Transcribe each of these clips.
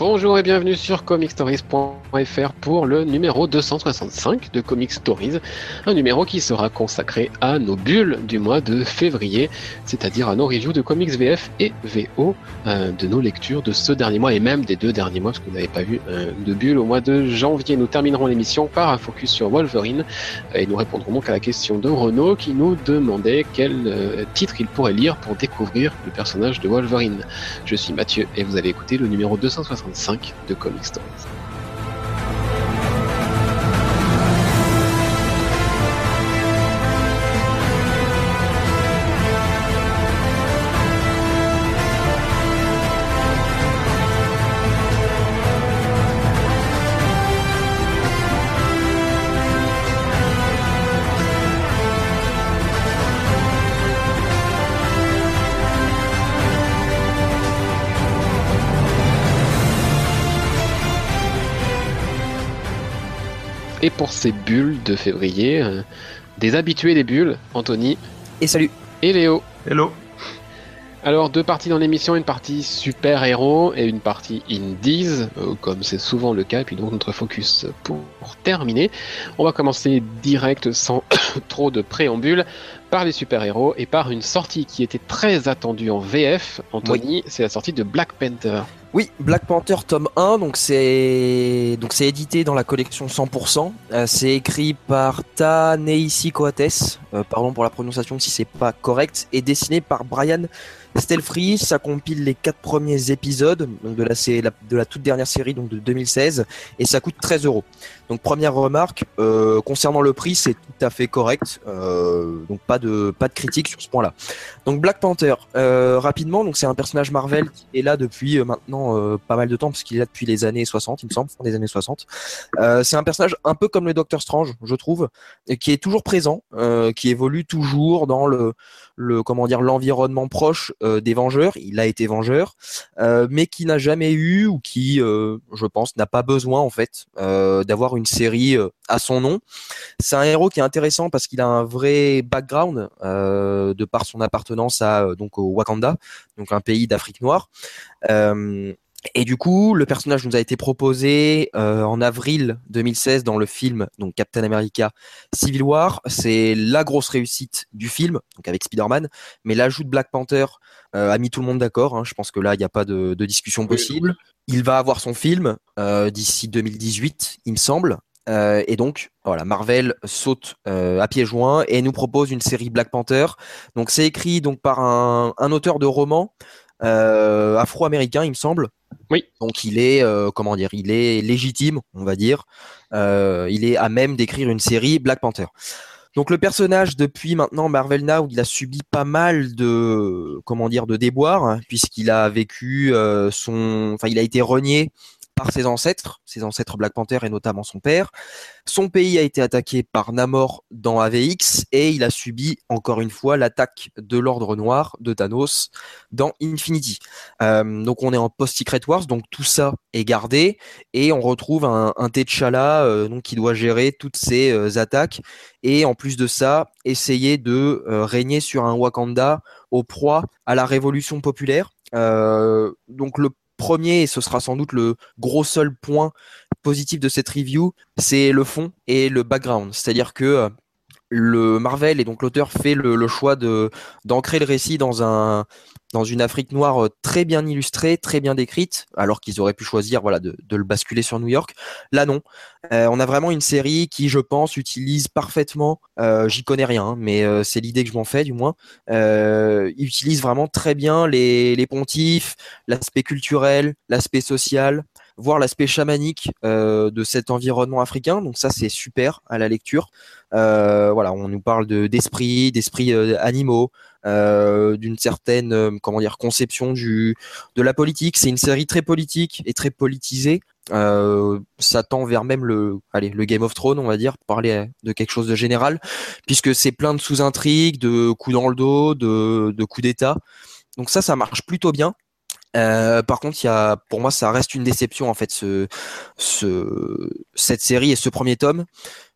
Bonjour et bienvenue sur comicstories.fr pour le numéro 265 de Comic Stories, un numéro qui sera consacré à nos bulles du mois de février, c'est-à-dire à nos reviews de comics VF et VO, euh, de nos lectures de ce dernier mois et même des deux derniers mois, parce qu'on n'avait pas vu euh, de bulles au mois de janvier. Nous terminerons l'émission par un focus sur Wolverine et nous répondrons donc à la question de Renaud qui nous demandait quel euh, titre il pourrait lire pour découvrir le personnage de Wolverine. Je suis Mathieu et vous avez écouté le numéro 265 5 de Comic Stories. Et pour ces bulles de février, euh, des habitués des bulles, Anthony. Et salut. Et Léo. Hello. Alors deux parties dans l'émission, une partie super-héros et une partie indies, euh, comme c'est souvent le cas, et puis donc notre focus pour, terminer. On va commencer direct sans trop de préambule par les super-héros et par une sortie qui était très attendue en VF, Anthony, c'est la sortie de Black Panther. Oui, Black Panther tome 1, donc c'est donc c'est édité dans la collection 100%. Euh, c'est écrit par Ta Neisi Coates, euh, pardon pour la prononciation si c'est pas correct, et dessiné par Brian Stelfree. Ça compile les quatre premiers épisodes donc de la, de la toute dernière série donc de 2016 et ça coûte 13 euros. Donc première remarque euh, concernant le prix, c'est tout à fait correct, donc pas de pas de critique sur ce point-là. Donc Black Panther, rapidement, donc c'est un personnage Marvel qui est là depuis maintenant euh, pas mal de temps, parce qu'il est là depuis les années 60, il me semble, des années 60. Euh, c'est un personnage un peu comme le Docteur Strange, je trouve, qui est toujours présent, euh, qui évolue toujours dans le, le comment dire l'environnement proche des Vengeurs. Il a été Vengeur, mais qui n'a jamais eu ou qui, je pense, n'a pas besoin en fait d'avoir une série à son nom. C'est un héros qui est intéressant parce qu'il a un vrai background de par son appartenance à donc au Wakanda, donc un pays d'Afrique noire. Euh, et du coup, le personnage nous a été proposé euh, en avril 2016 dans le film donc Captain America Civil War. C'est la grosse réussite du film, donc avec Spider-Man. Mais l'ajout de Black Panther euh, a mis tout le monde d'accord. Hein. Je pense que là, il n'y a pas de, discussion possible. Il va avoir son film d'ici 2018, il me semble. et donc, voilà, Marvel saute à pieds joints et nous propose une série Black Panther. Donc, c'est écrit donc par un, un auteur de roman euh, afro-américain, il me semble. Oui. Donc il est, euh, comment dire, il est légitime, on va dire. Euh, il est à même d'écrire une série Black Panther. Donc le personnage depuis maintenant Marvel Now, il a subi pas mal de comment dire de déboires hein, puisqu'il a vécu son, enfin il a été renié par ses ancêtres, ses ancêtres Black Panther et notamment son père. Son pays a été attaqué par Namor dans AVX et il a subi encore une fois l'attaque de l'Ordre Noir de Thanos dans Infinity. Euh, donc on est en post-Secret Wars, donc tout ça est gardé et on retrouve un, T'Challa euh, donc qui doit gérer toutes ces euh, attaques et en plus de ça essayer de régner sur un Wakanda au proie à la révolution populaire. donc le premier, et ce sera sans doute le gros seul point positif de cette review, c'est le fond et le background. C'est-à-dire que euh, le Marvel et donc l'auteur fait le, choix de d'ancrer le récit dans un dans une Afrique noire euh, très bien illustrée, très bien décrite, alors qu'ils auraient pu choisir voilà de, le basculer sur New York. Là non, euh, on a vraiment une série qui, je pense, utilise parfaitement. J'y connais rien, hein, mais c'est l'idée que je m'en fais du moins. utilise vraiment très bien les les pontifs, l'aspect culturel, l'aspect social, voir l'aspect chamanique euh, de cet environnement africain. Donc ça, c'est super à la lecture. Euh, voilà, on nous parle de d'esprit, euh, animaux, d'une certaine comment dire conception du de la politique. C'est une série très politique et très politisée. ça tend vers même le allez le Game of Thrones, on va dire, pour parler de quelque chose de général, puisque c'est plein de sous-intrigues, de coups dans le dos, de, de coups d'État. Donc ça, ça marche plutôt bien. Euh, par contre, il y a, pour moi, ça reste une déception en fait, ce, ce, cette série et ce premier tome.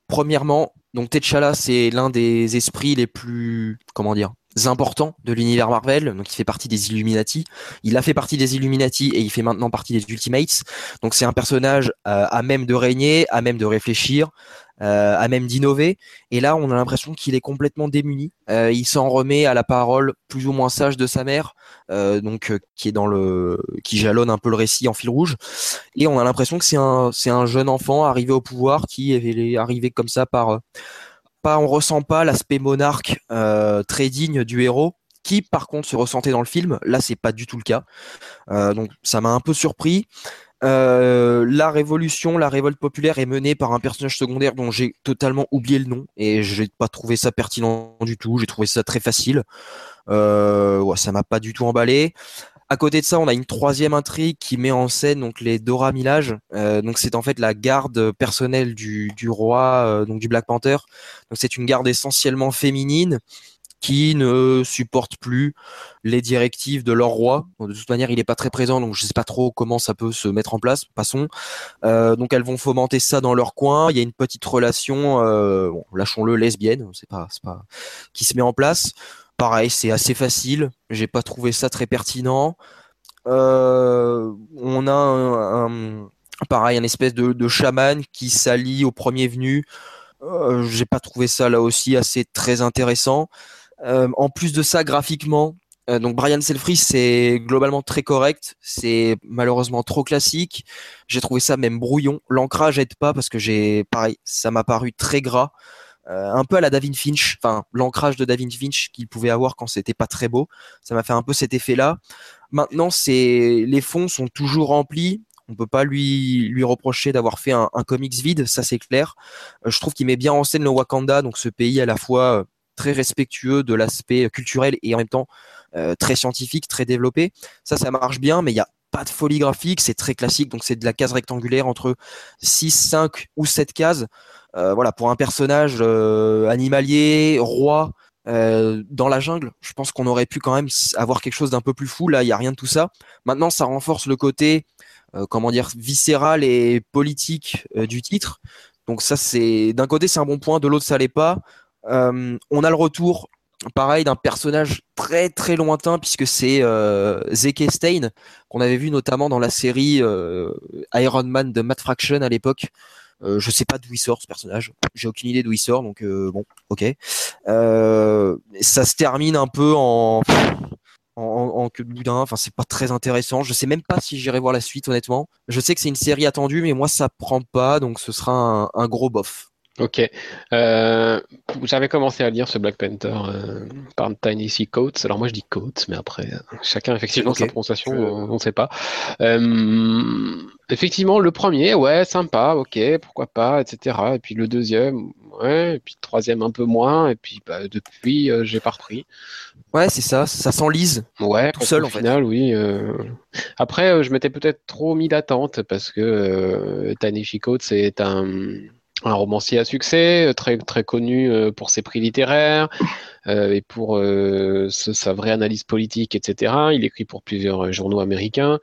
Premièrement, donc T'Challa, c'est l'un des esprits les plus, comment dire, importants de l'univers Marvel. Donc il fait partie des Illuminati. Il a fait partie des Illuminati et il fait maintenant partie des Ultimates. Donc c'est un personnage euh, à même de régner, à même de réfléchir, euh, à même d'innover. Et là, on a l'impression qu'il est complètement démuni. Euh, il s'en remet à la parole plus ou moins sage de sa mère, euh, donc qui est dans le, qui jalonne un peu le récit en fil rouge. Et on a l'impression que c'est un, c'est un jeune enfant arrivé au pouvoir qui est arrivé comme ça par, pas, on ressent pas l'aspect monarque très digne du héros qui par contre se ressentait dans le film. Là, c'est pas du tout le cas. donc ça m'a un peu surpris. Euh, la révolution, la révolte populaire est menée par un personnage secondaire dont j'ai totalement oublié le nom et j'ai pas trouvé ça pertinent du tout. J'ai trouvé ça très facile. Euh, ouais, ça m'a pas du tout emballé. À côté de ça, on a une troisième intrigue qui met en scène donc les Dora Milaje. Euh, donc c'est en fait la garde personnelle du, du roi, euh, donc du Black Panther. Donc c'est une garde essentiellement féminine qui ne supportent plus les directives de leur roi. de toute manière, il n'est pas très présent, donc je ne sais pas trop comment ça peut se mettre en place. Passons. Euh, donc elles vont fomenter ça dans leur coin. Il y a une petite relation, euh, lâchons-le, lesbienne, c'est pas, pas, qui se met en place. Pareil, c'est assez facile. J'ai pas trouvé ça très pertinent. Euh, on a un, pareil, espèce de, chaman qui s'allie au premier venu. J'ai pas trouvé ça là aussi assez très intéressant. Euh, en plus de ça, graphiquement, euh, donc Brian Selfree, c'est globalement très correct. C'est malheureusement trop classique. J'ai trouvé ça même brouillon. L'ancrage aide pas parce que j'ai, pareil, ça m'a paru très gras. Euh, un peu à la David Finch, enfin l'ancrage de David Finch qu'il pouvait avoir quand c'était pas très beau. Ça m'a fait un peu cet effet-là. Maintenant, c'est les fonds sont toujours remplis. On peut pas lui lui reprocher d'avoir fait un, un, comics vide, ça c'est clair. je trouve qu'il met bien en scène le Wakanda, donc ce pays à la fois très respectueux de l'aspect culturel et en même temps euh, très scientifique, très développé. Ça, ça marche bien, mais il n'y a pas de folie graphique, c'est très classique, donc c'est de la case rectangulaire entre 6, 5 ou 7 cases. Euh, voilà, pour un personnage euh, animalier, roi, dans la jungle, je pense qu'on aurait pu quand même avoir quelque chose d'un peu plus fou. Là, il n'y a rien de tout ça. Maintenant, ça renforce le côté, comment dire, viscéral et politique du titre. Donc ça, c'est d'un côté, c'est un bon point, de l'autre, ça l'est pas. Euh, on a le retour, pareil, d'un personnage très très lointain puisque c'est euh, Zeke Stein qu'on avait vu notamment dans la série euh, Iron Man de Matt Fraction à l'époque. Euh, je sais pas d'où il sort ce personnage. J'ai aucune idée d'où il sort, donc euh, bon, ok. Euh, ça se termine un peu en en, en queue de boudin. Enfin, c'est pas très intéressant. Je sais même pas si j'irai voir la suite, honnêtement. Je sais que c'est une série attendue, mais moi ça prend pas, donc ce sera un, un gros bof. Ok. Euh, J'avais commencé à lire ce Black Panther euh, par Tiny C. Coates. Alors moi je dis Coates, mais après chacun effectivement sa prononciation, on ne sait pas. Euh, effectivement, le premier, ouais, sympa, ok, pourquoi pas, etc. Et puis le deuxième, ouais, et puis le troisième un peu moins, et puis bah, depuis euh, j'ai pas repris. Ouais, c'est ça, ça s'enlise. Ouais, tout seul au en final, oui. euh. Après, euh, je m'étais peut-être trop mis d'attente parce que euh, Tiny C. Coates est un un romancier à succès, très très connu euh, pour ses prix littéraires euh, et pour euh, sa vraie analyse politique, etc. Il écrit pour plusieurs journaux américains.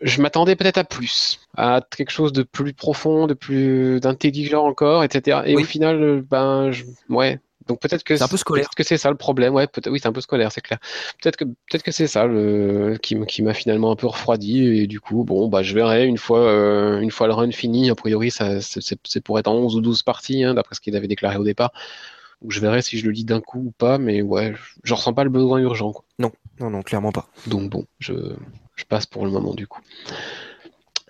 Je m'attendais peut-être à plus, à quelque chose de plus profond, de plus d'intelligent encore, etc. Et Oui. au final, ben, je- ouais. Donc peut-être que C'est un peu scolaire. peut-être que c'est ça le problème. Ouais, oui, c'est un peu scolaire, c'est clair. Peut-être que peut-être que c'est ça le qui, m'a finalement un peu refroidi et du coup, bon, bah je verrai une fois euh, une fois le run fini. A priori, ça c'est pour être en 11 ou 12 parties, hein, d'après ce qu'il avait déclaré au départ. Donc je verrai si je le lis d'un coup ou pas, mais ouais, je, ressens pas le besoin urgent, quoi. Non, non, clairement pas. Donc bon, je je passe pour le moment du coup.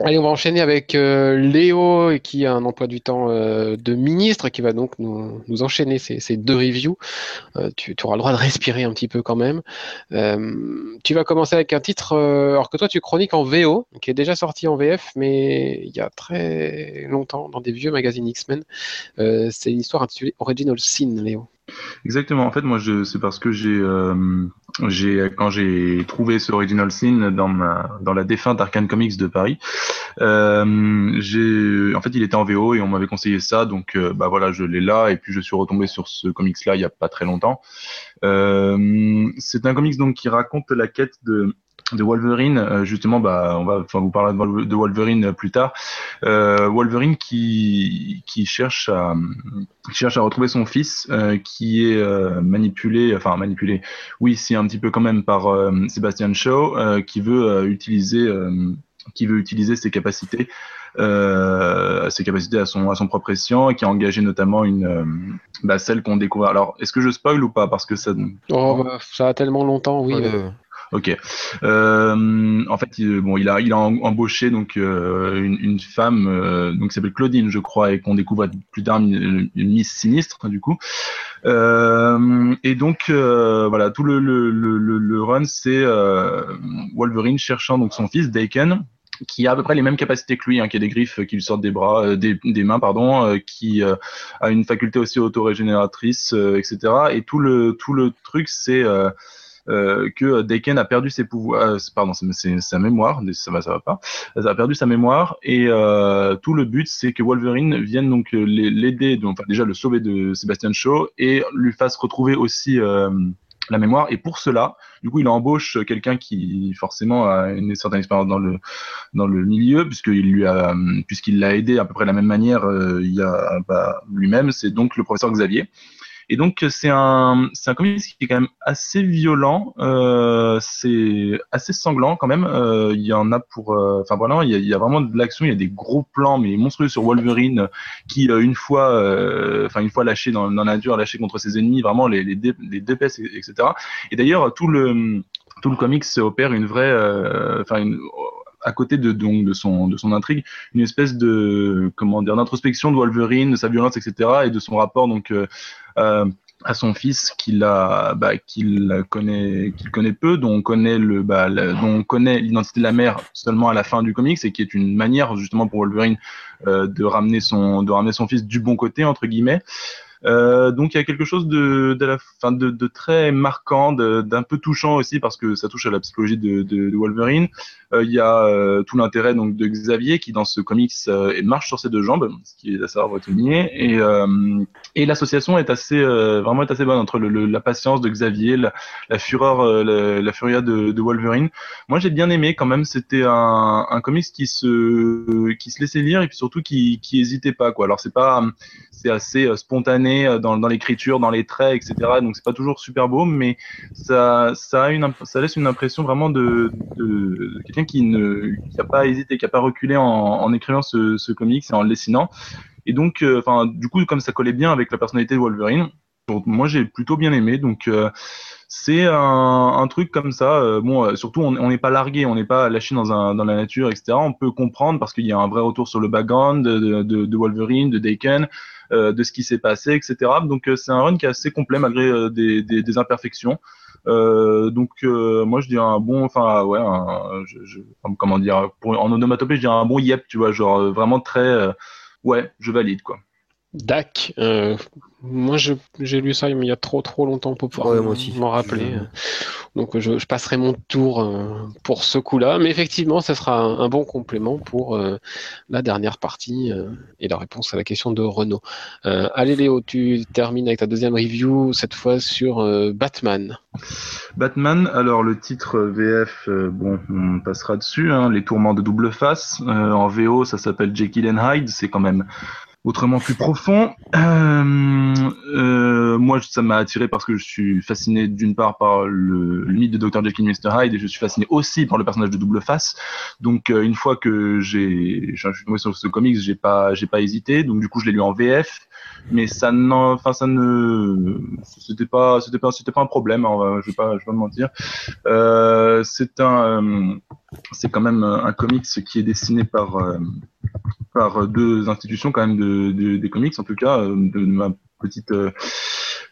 Allez, on va enchaîner avec euh, Léo qui a un emploi du temps euh, de ministre qui va donc nous, nous enchaîner ces, ces deux reviews. Euh, tu, auras le droit de respirer un petit peu quand même. Tu vas commencer avec un titre, alors que toi tu chroniques en VO, qui est déjà sorti en VF, mais il y a très longtemps dans des vieux magazines X-Men. C'est une histoire intitulée Original Sin, Léo. Exactement. En fait, moi, c'est parce que j'ai, euh, quand j'ai trouvé ce Original Sin dans ma, dans la défunte Arcane Comics de Paris, Euh, j'ai, en fait, il était en VO et on m'avait conseillé ça, donc euh, bah voilà, je l'ai là et puis je suis retombé sur ce comics-là il y a pas très longtemps. Euh, c'est un comics donc qui raconte la quête de de Wolverine, euh, justement, bah, on va, enfin, vous parler de Wolverine plus tard. Euh, Wolverine qui qui cherche à cherche à retrouver son fils, euh, qui est manipulé, enfin manipulé, oui, c'est un petit peu quand même par Sebastian Shaw, qui veut utiliser qui veut utiliser ses capacités, euh, ses capacités à son à son propre escient, et qui a engagé notamment une bah, celle qu'on découvre. Alors, est-ce que je spoil ou pas? Parce que ça oh, bah, ça a tellement longtemps, oui. Ok. Euh, en fait, il, bon, il a, il a embauché donc euh, une, une, femme, euh, donc qui s'appelle Claudine, je crois, et qu'on découvre plus tard une, Miss Sinistre, du coup. Euh, et donc, euh, voilà, tout le, le, le, le run, c'est Wolverine cherchant donc son fils Daken, qui a à peu près les mêmes capacités que lui, hein, qui a des griffes qui lui sortent des bras, des, des, mains, pardon, qui a une faculté aussi autorégénératrice, etc. Et tout le tout le truc, c'est euh, que Daken a perdu ses pouvoirs, euh, pardon, c'est sa mémoire, ça va, ça va pas, ça a perdu sa mémoire et euh, tout le but c'est que Wolverine vienne donc l'aider, enfin, déjà le sauver de Sébastien Shaw et lui fasse retrouver aussi la mémoire. Et pour cela, du coup, il embauche quelqu'un qui forcément a une certaine expérience dans le dans le milieu, puisqu'il lui a puisqu'il l'a aidé à peu près de la même manière il y a bah, lui-même. C'est donc le professeur Xavier. Et donc c'est un c'est un comics qui est quand même assez violent, euh, c'est assez sanglant quand même. Euh, il y en a pour, euh, enfin voilà, il y a, vraiment de l'action, il y a des gros plans mais monstrueux sur Wolverine qui euh, une fois, euh, enfin une fois lâché dans, dans la nature, lâché contre ses ennemis, vraiment les les, dé, les dépaisse, etc. Et d'ailleurs tout le tout le comics opère une vraie, enfin une à côté de donc de son de son intrigue une espèce de comment dire d'introspection de Wolverine de sa violence etc et de son rapport donc euh, euh, à son fils qu'il a bah, qu'il connaît qu'il connaît peu dont on connaît le bah, dont on connaît l'identité de la mère seulement à la fin du comics et qui est une manière justement pour Wolverine euh, de ramener son de ramener son fils du bon côté entre guillemets donc il y a quelque chose de, de, de, très marquant, d'un peu touchant aussi parce que ça touche à la psychologie de, de, Wolverine. Euh, il y a euh, tout l'intérêt donc de Xavier qui dans ce comics euh, marche sur ses deux jambes, ce qui est assez rare et et l'association est assez vraiment est assez bonne entre le, la patience de Xavier, la, la fureur, la, la, furia de, de Wolverine. Moi j'ai bien aimé quand même. C'était un, un comics qui se qui se laissait lire et puis surtout qui qui hésitait pas quoi. Alors c'est pas c'est assez spontané euh, dans, l'écriture, dans les traits, etc. Donc c'est pas toujours super beau, mais ça, laisse une impression vraiment de, quelqu'un qui ne qui a pas hésité, qui a pas reculé en, écrivant ce, ce comics et en le dessinant. Et donc, euh, du coup, comme ça collait bien avec la personnalité de Wolverine, moi j'ai plutôt bien aimé. Donc euh, c'est un, truc comme ça. bon, surtout on n'est pas largué, on n'est pas lâché dans, dans la nature, etc. On peut comprendre parce qu'il y a un vrai retour sur le background de, de, de Wolverine, de Daken. Euh, de ce qui s'est passé, etc. Donc euh, c'est un run qui est assez complet malgré euh, des, des, des, imperfections. donc moi je dirais un bon, enfin ouais, un, je, je, comment dire, pour, en onomatopée je dirais un bon yep, tu vois, genre vraiment très, ouais, je valide quoi. Dac. Euh, moi, j'ai lu ça il y a trop trop longtemps pour pouvoir m'en rappeler. Donc, je, passerai mon tour euh, pour ce coup-là. Mais effectivement, ça sera un, bon complément pour euh, la dernière partie et la réponse à la question de Renaud. allez, Léo, tu termines avec ta deuxième review, cette fois sur Batman. Batman, alors le titre VF, bon, on passera dessus. Hein, les tourments de double face. en VO, ça s'appelle Jekyll and Hyde. C'est quand même autrement plus profond. Euh, euh, moi, ça m'a attiré parce que je suis fasciné d'une part par le, mythe de Dr. Jekyll et Mr. Hyde et je suis fasciné aussi par le personnage de Double Face. Donc, euh, une fois que j'ai, je suis tombé sur ce comics, j'ai pas, j'ai pas hésité. Donc, du coup, je l'ai lu en VF. Mais ça enfin, ça ne, c'était pas, c'était pas, c'était pas un problème. Hein, je vais pas, je vais pas mentir. Euh, c'est un, c'est quand même un comics qui est dessiné par par deux institutions quand même de, de des comics en tout cas euh, de, ma petite euh,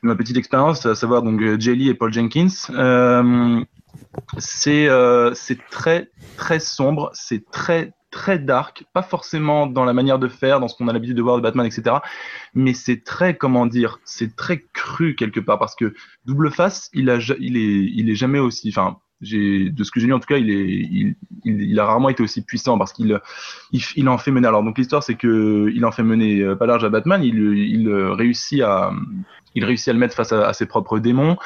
de ma petite expérience à savoir donc Jelly et Paul Jenkins. Euh, c'est euh, c'est très très sombre c'est très très dark pas forcément dans la manière de faire dans ce qu'on a l'habitude de voir de Batman etc mais c'est très comment dire c'est très cru quelque part parce que Double Face il a il est il est jamais aussi enfin de ce que j'ai lu en tout cas, il, est, il, a rarement été aussi puissant parce qu'il il, en fait mener. Alors donc l'histoire c'est que il en fait mener pas large à Batman. Il, il réussit à il réussit à le mettre face à, ses propres démons,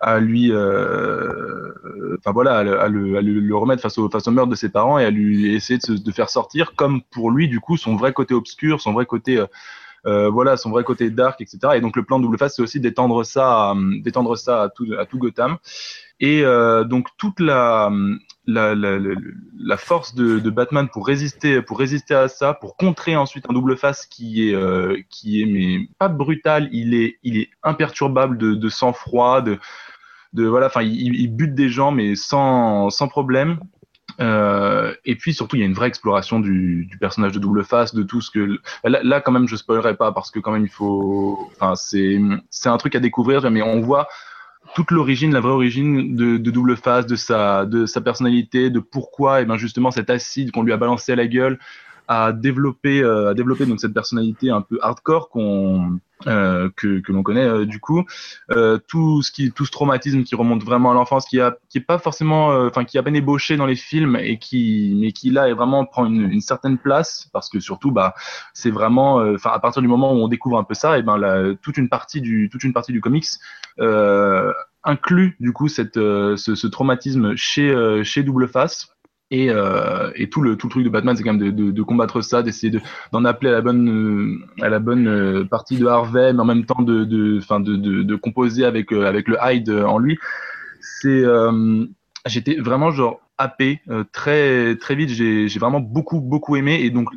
à lui, enfin voilà, à, le, le, remettre face au, face au meurtre de ses parents et à lui essayer de, de faire sortir, comme pour lui du coup son vrai côté obscur, son vrai côté euh, voilà son vrai côté dark, etc. Et donc le plan double face, c'est aussi d'étendre ça, d'étendre ça à tout, à tout Gotham. Et euh, donc toute la, la, la, la force de, de, Batman pour résister, pour résister à ça, pour contrer ensuite un double face qui est, euh, qui est mais pas brutal, il est, il est imperturbable de, de sang-froid, de, de voilà, enfin il, il, bute des gens mais sans, sans problème. Euh, et puis surtout, il y a une vraie exploration du, du, personnage de double face, de tout ce que là, là, quand même, je spoilerai pas parce que quand même il faut, enfin c'est c'est un truc à découvrir, mais on voit toute l'origine, la vraie origine de, de, double face, de sa de sa personnalité, de pourquoi et ben justement cet acide qu'on lui a balancé à la gueule a développé euh, à développer donc cette personnalité un peu hardcore qu'on euh, que, que l'on connaît euh, du coup euh, tout ce qui tout ce traumatisme qui remonte vraiment à l'enfance qui a qui est pas forcément enfin qui a peine ébauché dans les films et qui mais qui là est vraiment prend une, une certaine place parce que surtout bah c'est vraiment enfin à partir du moment où on découvre un peu ça et ben la, toute une partie du toute une partie du comics inclut du coup cette ce, ce, traumatisme chez chez Double Face et, euh, et tout le tout le truc de Batman, c'est quand même de, de, de combattre ça, d'essayer de d'en appeler à la bonne euh, à la bonne euh, partie de Harvey, mais en même temps de de de, de, de, composer avec euh, avec le Hyde en lui. C'est j'étais vraiment genre happé euh, très très vite. J'ai vraiment beaucoup beaucoup aimé et donc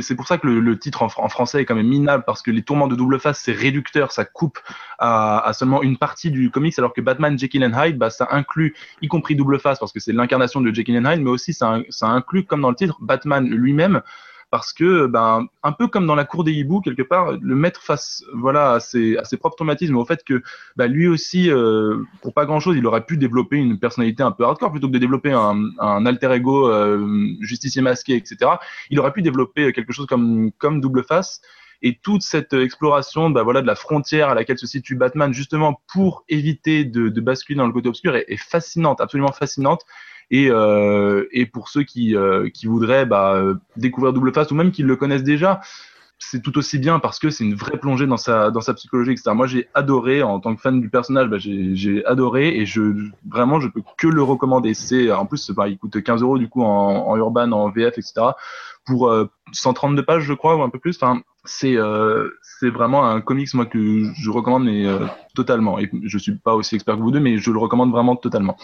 c'est pour ça que le, le titre en, en, français est quand même minable parce que les tourments de double face c'est réducteur, ça coupe à, à, seulement une partie du comics alors que Batman Jekyll and Hyde bah ça inclut y compris double face parce que c'est l'incarnation de Jekyll and Hyde mais aussi ça ça inclut comme dans le titre Batman lui-même parce que ben un peu comme dans la cour des hiboux quelque part le mettre face voilà à ses, propres traumatismes au fait que ben, lui aussi euh, pour pas grand chose il aurait pu développer une personnalité un peu hardcore plutôt que de développer un, un alter ego euh, justicier masqué etc il aurait pu développer quelque chose comme comme double face. Et toute cette exploration bah voilà de la frontière à laquelle se situe Batman justement pour éviter de, de basculer dans le côté obscur est fascinante absolument fascinante et, euh, et pour ceux qui, euh, qui voudraient bah, découvrir Double Face ou même qui le connaissent déjà, c'est tout aussi bien parce que c'est une vraie plongée dans sa dans sa psychologie etc. Moi j'ai adoré en tant que fan du personnage, bah, j'ai adoré et je vraiment je peux que le recommander. C'est en plus bah, il coûte 15 euros du coup en, en urban, en VF etc. pour euh, 132 pages je crois ou un peu plus. Enfin c'est euh, vraiment un comics moi que je recommande mais euh, totalement. Et je suis pas aussi expert que vous deux mais je le recommande vraiment totalement.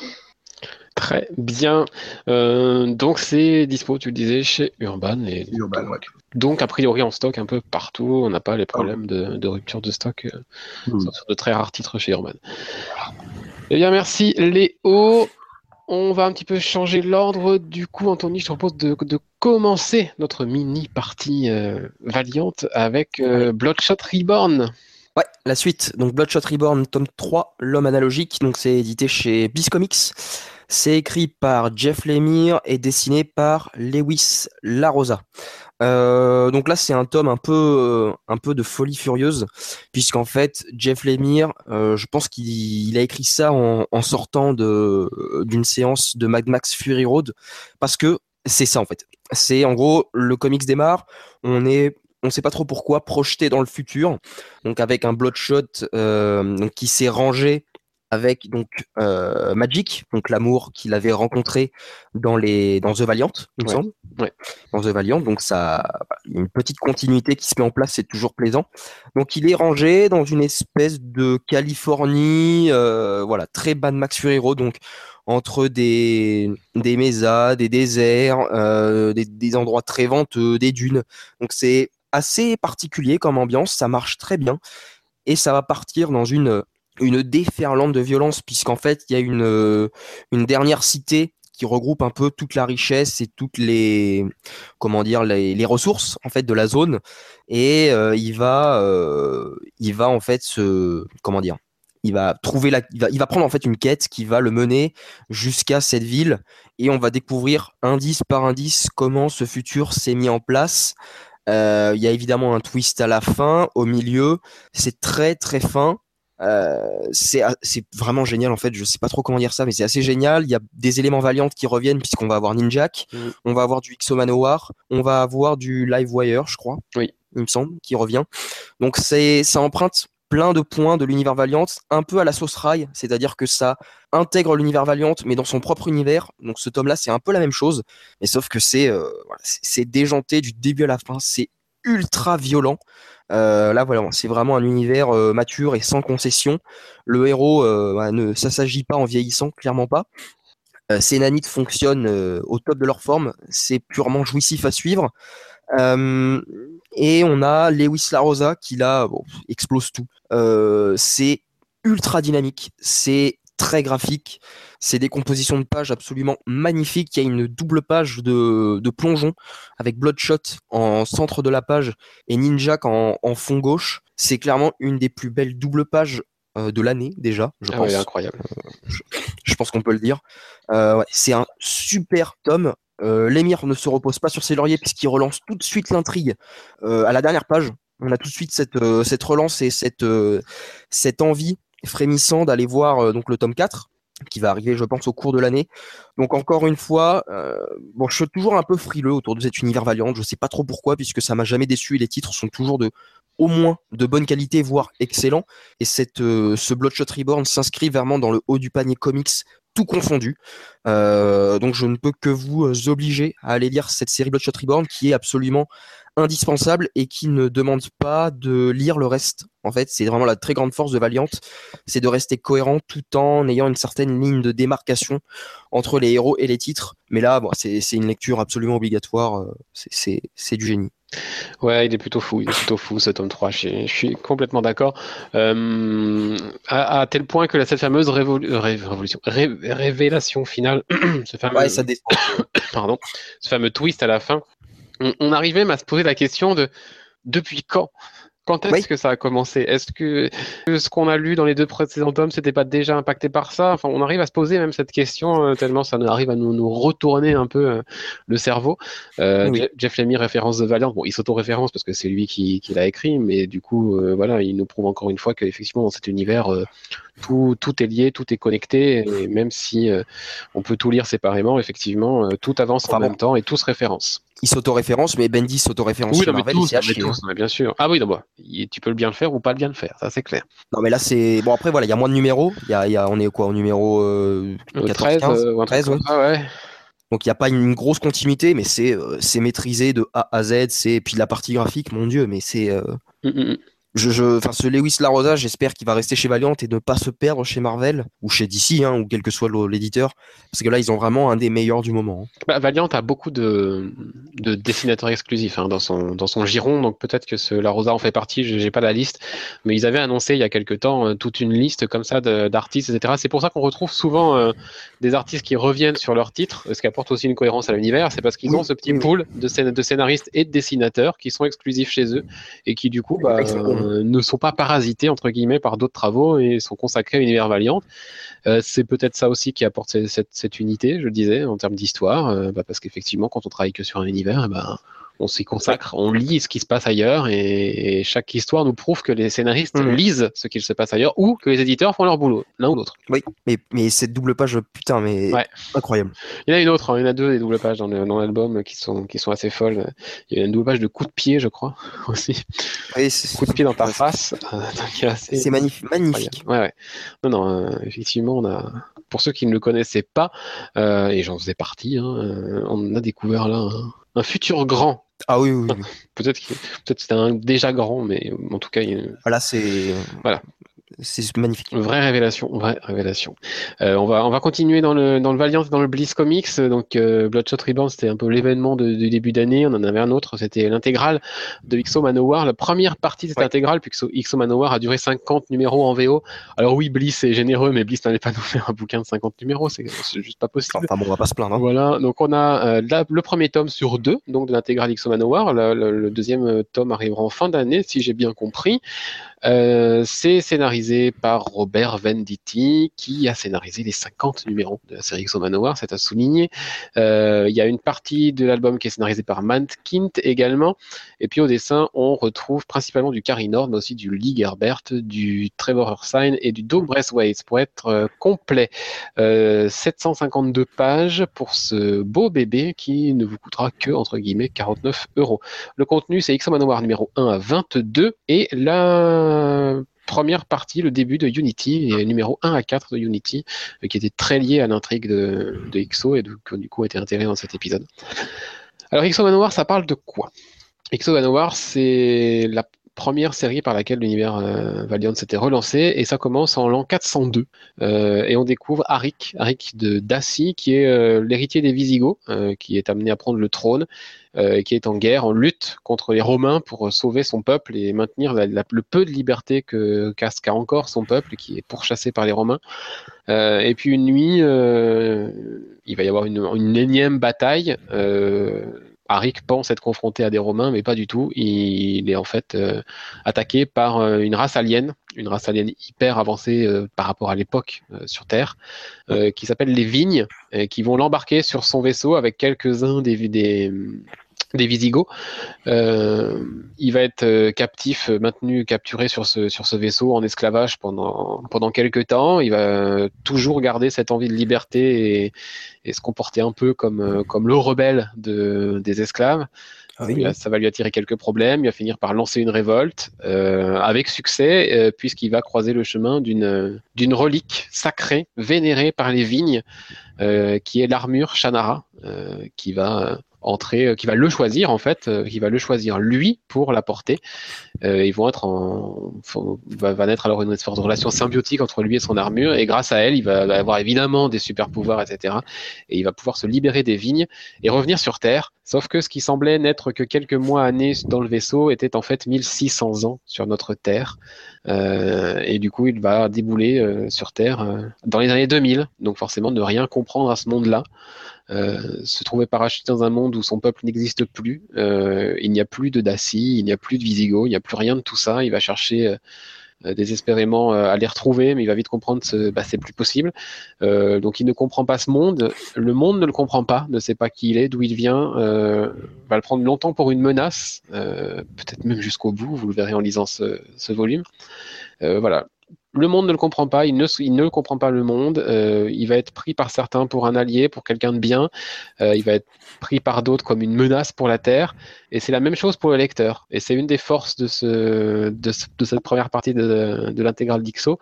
Très bien. Euh, donc c'est dispo, tu le disais, chez Urban. Et Urban, ouais. Donc a priori en stock un peu partout. On n'a pas les problèmes de, de, rupture de stock mmh. sur de très rares titres chez Urban. Eh bien merci Léo. On va un petit peu changer l'ordre. Du coup, Anthony, je te propose de, de commencer notre mini partie euh, valiante avec euh, Bloodshot Reborn. Ouais, la suite. Donc Bloodshot Reborn, tome 3, L'homme analogique. Donc c'est édité chez Beast Comics. C'est écrit par Jeff Lemire et dessiné par Lewis Larosa. Euh, donc là, c'est un tome un peu, euh, un peu de folie furieuse, puisqu'en fait, Jeff Lemire, euh, je pense qu'il a écrit ça en, sortant d'une séance de Mad Max Fury Road, parce que c'est ça en fait. C'est en gros le comics démarre, on est on ne sait pas trop pourquoi, projeté dans le futur, donc avec un Bloodshot euh, qui s'est rangé avec donc euh, Magic, donc l'amour qu'il avait rencontré dans les dans The Valiant, il me ouais. semble. Ouais. Dans The Valiant, donc ça une petite continuité qui se met en place, c'est toujours plaisant. Donc il est rangé dans une espèce de Californie, euh, voilà, très Bad Max Fury Road, donc entre des des mésas, des déserts, euh, des, des endroits très venteux, des dunes. Donc c'est assez particulier comme ambiance, ça marche très bien et ça va partir dans une une déferlante de violence puisqu'en fait il y a une une dernière cité qui regroupe un peu toute la richesse et toutes les comment dire les, ressources en fait de la zone et euh, il va euh, il va en fait se comment dire il va trouver la il va, il va prendre en fait une quête qui va le mener jusqu'à cette ville et on va découvrir indice par indice comment ce futur s'est mis en place euh, il y a évidemment un twist à la fin, au milieu. C'est très très fin. Euh, c'est vraiment génial en fait. Je sais pas trop comment dire ça, mais c'est assez génial. Il y a des éléments Valiant qui reviennent puisqu'on va avoir Ninjak, mm. on va avoir du Exo Manowar, on va avoir du Livewire, je crois. Oui. Il me semble, qui revient. Donc c'est ça emprunte plein de points de l'univers Valiant, un peu à la sauce rail, c'est-à-dire que ça intègre l'univers Valiant, mais dans son propre univers. Donc ce tome-là, c'est un peu la même chose, mais sauf que c'est euh, c'est déjanté du début à la fin, c'est ultra violent. Euh, là, voilà, c'est vraiment un univers euh, mature et sans concession. Le héros, ne, ça s'agit pas en vieillissant, clairement pas. ces nanites fonctionnent au top de leur forme, c'est purement jouissif à suivre. Euh, et on a Lewis Larosa qui là explose tout. Euh, c'est ultra dynamique, c'est très graphique, c'est des compositions de pages absolument magnifiques. Il y a une double page de, de plongeon avec Bloodshot en centre de la page et Ninjak en, en fond gauche. C'est clairement une des plus belles doubles pages euh, de l'année déjà, je ah pense. incroyable. je, pense qu'on peut le dire. Euh, c'est un super tome. Euh, l'émir ne se repose pas sur ses lauriers puisqu'il relance tout de suite l'intrigue euh, à la dernière page. On a tout de suite cette, euh, cette relance et cette, cette envie frémissant d'aller voir donc le tome 4 qui va arriver, je pense, au cours de l'année. Donc encore une fois, bon, je suis toujours un peu frileux autour de cet univers Valiant. Je sais pas trop pourquoi, puisque ça m'a jamais déçu. les titres sont toujours de, au moins, de bonne qualité, voire excellents. Et cette, ce Bloodshot Reborn s'inscrit vraiment dans le haut du panier comics tout confondu. Euh, donc je ne peux que vous euh, obliger à aller lire cette série Bloodshot Reborn qui est absolument indispensable et qui ne demande pas de lire le reste. En fait, c'est vraiment la très grande force de Valiant, c'est de rester cohérent tout en ayant une certaine ligne de démarcation entre les héros et les titres. Mais là, bon, c'est une lecture absolument obligatoire, euh, c'est du génie. Ouais, il est plutôt fou, il est plutôt fou ce tome 3, je, suis complètement d'accord. Euh, à, tel point que cette fameuse révolution, révélation finale, ce fameux, ouais, ça pardon, ce fameux twist à la fin, on, on arrivait à se poser la question de depuis quand? Quand est-ce que ça a commencé? Est-ce que ce qu'on a lu dans les deux précédents tomes, c'était pas déjà impacté par ça? Enfin, on arrive à se poser même cette question euh, tellement ça nous arrive à nous, nous retourner un peu euh, le cerveau. Euh, Jeff Lemire référence de Valiant. Bon, il s'auto-référence parce que c'est lui qui, qui l'a écrit, mais du coup, voilà, il nous prouve encore une fois qu'effectivement dans cet univers, tout, tout est lié, tout est connecté, et même si on peut tout lire séparément, effectivement, tout avance en même temps et tout se référence il s'auto-référence, mais Bendy s'auto-référence oui, Marvel, mais bien sûr. Ah oui, tu peux le bien le faire ou pas le bien le faire, ça c'est clair. Non, mais là c'est bon. Après voilà, il y a moins de numéros. Il y a, y a, on est quoi au numéro euh, 13, 15, euh, 13 ouais. Ah ouais. Donc il n'y a pas une grosse continuité, mais c'est euh, c'est maîtrisé de A à Z. C'est puis la partie graphique, mon dieu, mais c'est euh, mm, mm, mm je, je, enfin, ce Lewis Larosa, j'espère qu'il va rester chez Valiant et ne pas se perdre chez Marvel ou chez DC, hein, ou quel que soit l'éditeur, parce que là, ils ont vraiment un des meilleurs du moment. Hein. Bah, Valiant a beaucoup de, de dessinateurs exclusifs hein, dans son dans son giron, donc peut-être que ce Larosa en fait partie. J'ai pas la liste, mais ils avaient annoncé il y a quelque temps euh, toute une liste comme ça d'artistes, etc. C'est pour ça qu'on retrouve souvent euh, des artistes qui reviennent sur leur titre, ce qui apporte aussi une cohérence à l'univers. C'est parce qu'ils ont ce petit pool de, de scénaristes et de dessinateurs qui sont exclusifs chez eux et qui du coup bah, euh, ne sont pas parasités entre guillemets par d'autres travaux et sont consacrés à l'univers Valiant. Euh, c'est peut-être ça aussi qui apporte cette, unité, je disais, en termes d'histoire, euh, bah, parce qu'effectivement, quand on travaille que sur un univers, eh ben, on s'y consacre, on lit ce qui se passe ailleurs et, chaque histoire nous prouve que les scénaristes mhm. lisent ce qu'il se passe ailleurs ou que les éditeurs font leur boulot, l'un ou l'autre. Oui, mais, mais cette double page, putain, mais incroyable. Il y en a une autre, hein. il y en a deux des doubles pages dans l'album qui sont, qui sont assez folles. Il y a une double page de coup de pied, je crois, aussi. Oui, coup de pied dans ta face. c'est magnifique. magnifique. Ouais, ouais. Non, non, euh, effectivement, on a pour ceux qui ne le connaissaient pas, euh, et j'en faisais partie, hein, euh, on a découvert là un futur grand ah oui, oui. peut-être que peut c'était un déjà grand, mais en tout cas. Il... Voilà, c'est. Voilà c'est magnifique. Vraie révélation, vraie révélation. Euh, on va on va continuer dans le dans le Valiant, dans le Bliss Comics. Donc euh, Bloodshot Reborn, c'était un peu l'événement du début d'année. On en avait un autre, c'était l'intégrale de Xo Manowar, la première partie de cette intégrale, puisque Xo Manowar a duré 50 numéros en VO. Alors oui, Bliss est généreux, mais Bliss n'allait pas nous faire un bouquin de 50 numéros, c'est juste pas possible. Enfin bon, on va pas se plaindre. Hein. Voilà, donc on a euh, le premier tome sur deux, donc de l'intégrale Xo Manowar. Le, le, deuxième tome arrivera en fin d'année, si j'ai bien compris. Euh, c'est scénarisé par Robert Venditti, qui a scénarisé les 50 numéros de la série Exo c'est à souligner. Euh, il y a une partie de l'album qui est scénarisée par Matt Kint également. Et puis au dessin, on retrouve principalement du Carrie Nord, mais aussi du Lee Gerbert, du Trevor Ursine et du Doug Braithwaite pour être euh, complet. 752 pages pour ce beau bébé qui ne vous coûtera que, entre guillemets, 49 euros. Le contenu, c'est Exo Manowar numéro 1 à 22 et la première partie, le début de Unity, et numéro 1 à 4 de Unity, euh, qui était très lié à l'intrigue de, de, XO et qui du coup été intégré dans cet épisode. Alors XO Manowar, ça parle de quoi? XO Manowar, c'est la première série par laquelle l'univers euh, Valiant s'était relancé et ça commence en l'an 402 euh, et on découvre Arik, Arik de Daci qui est euh, l'héritier des Visigoths qui est amené à prendre le trône qui est en guerre, en lutte contre les Romains pour sauver son peuple et maintenir le peu de liberté que qu'a encore son peuple qui est pourchassé par les Romains. et puis une nuit, il va y avoir une énième bataille Arik pense être confronté à des Romains, mais pas du tout. Il est en fait euh, attaqué par euh, une race alien, une race alien hyper avancée euh, par rapport à l'époque sur Terre, qui s'appelle les Vignes, qui vont l'embarquer sur son vaisseau avec quelques-uns des, des Visigoths. Euh, il va être euh, captif, euh, maintenu, capturé sur ce, sur ce vaisseau en esclavage pendant, pendant quelques temps. Il va toujours garder cette envie de liberté et, et se comporter un peu comme, comme le rebelle de, des esclaves. Ah ça va lui attirer quelques problèmes. Il va finir par lancer une révolte euh, avec succès, euh, puisqu'il va croiser le chemin d'une d'une relique sacrée vénérée par les vignes, euh, qui est l'armure Shannara, qui va entrer, euh, qui va le choisir en fait, euh, qui va le choisir lui pour la porter. Euh, ils vont être en, va, va naître alors une sorte de relation symbiotique entre lui et son armure, et grâce à elle, il va, avoir évidemment des super pouvoirs, etc. Et il va pouvoir se libérer des vignes et revenir sur Terre. Sauf que ce qui semblait n'être que quelques mois, années dans le vaisseau était en fait 1600 ans sur notre Terre. Euh, et du coup, il va débouler sur Terre dans les années 2000. Donc forcément, ne rien comprendre à ce monde-là. Euh, se trouver parachuté dans un monde où son peuple n'existe plus. Euh, il n'y a plus de Daci, il n'y a plus de Visigoth, il n'y a plus rien de tout ça. Il va chercher euh, désespérément à les retrouver, mais il va vite comprendre que bah, c'est plus possible. donc il ne comprend pas ce monde. Le monde ne le comprend pas, ne sait pas qui il est, d'où il vient. va le prendre longtemps pour une menace, peut-être même jusqu'au bout. Vous le verrez en lisant ce, ce volume. voilà le monde ne le comprend pas, il ne, comprend pas le monde, euh, il va être pris par certains pour un allié, pour quelqu'un de bien, euh, il va être pris par d'autres comme une menace pour la Terre, et c'est la même chose pour le lecteur. Et c'est une des forces de, ce, de, cette première partie de, l'intégrale d'Ixo,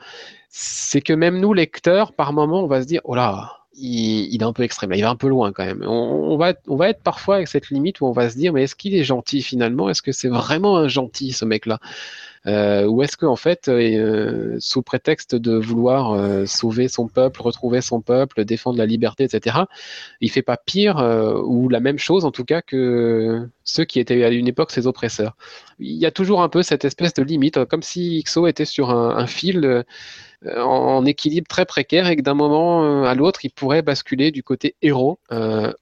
c'est que même nous, lecteurs, par moment, on va se dire, oh là, il, est un peu extrême, il va un peu loin quand même. On va être parfois avec cette limite où on va se dire, mais est-ce qu'il est gentil finalement? Est-ce que c'est vraiment un gentil ce mec-là? Euh, ou est-ce qu'en fait, euh, sous prétexte de vouloir euh, sauver son peuple, retrouver son peuple, défendre la liberté, etc., il fait pas pire ou la même chose en tout cas que ceux qui étaient à une époque ses oppresseurs. Il y a toujours un peu cette espèce de limite, comme si XO était sur un, fil en, équilibre très précaire et que d'un moment à l'autre, il pourrait basculer du côté héros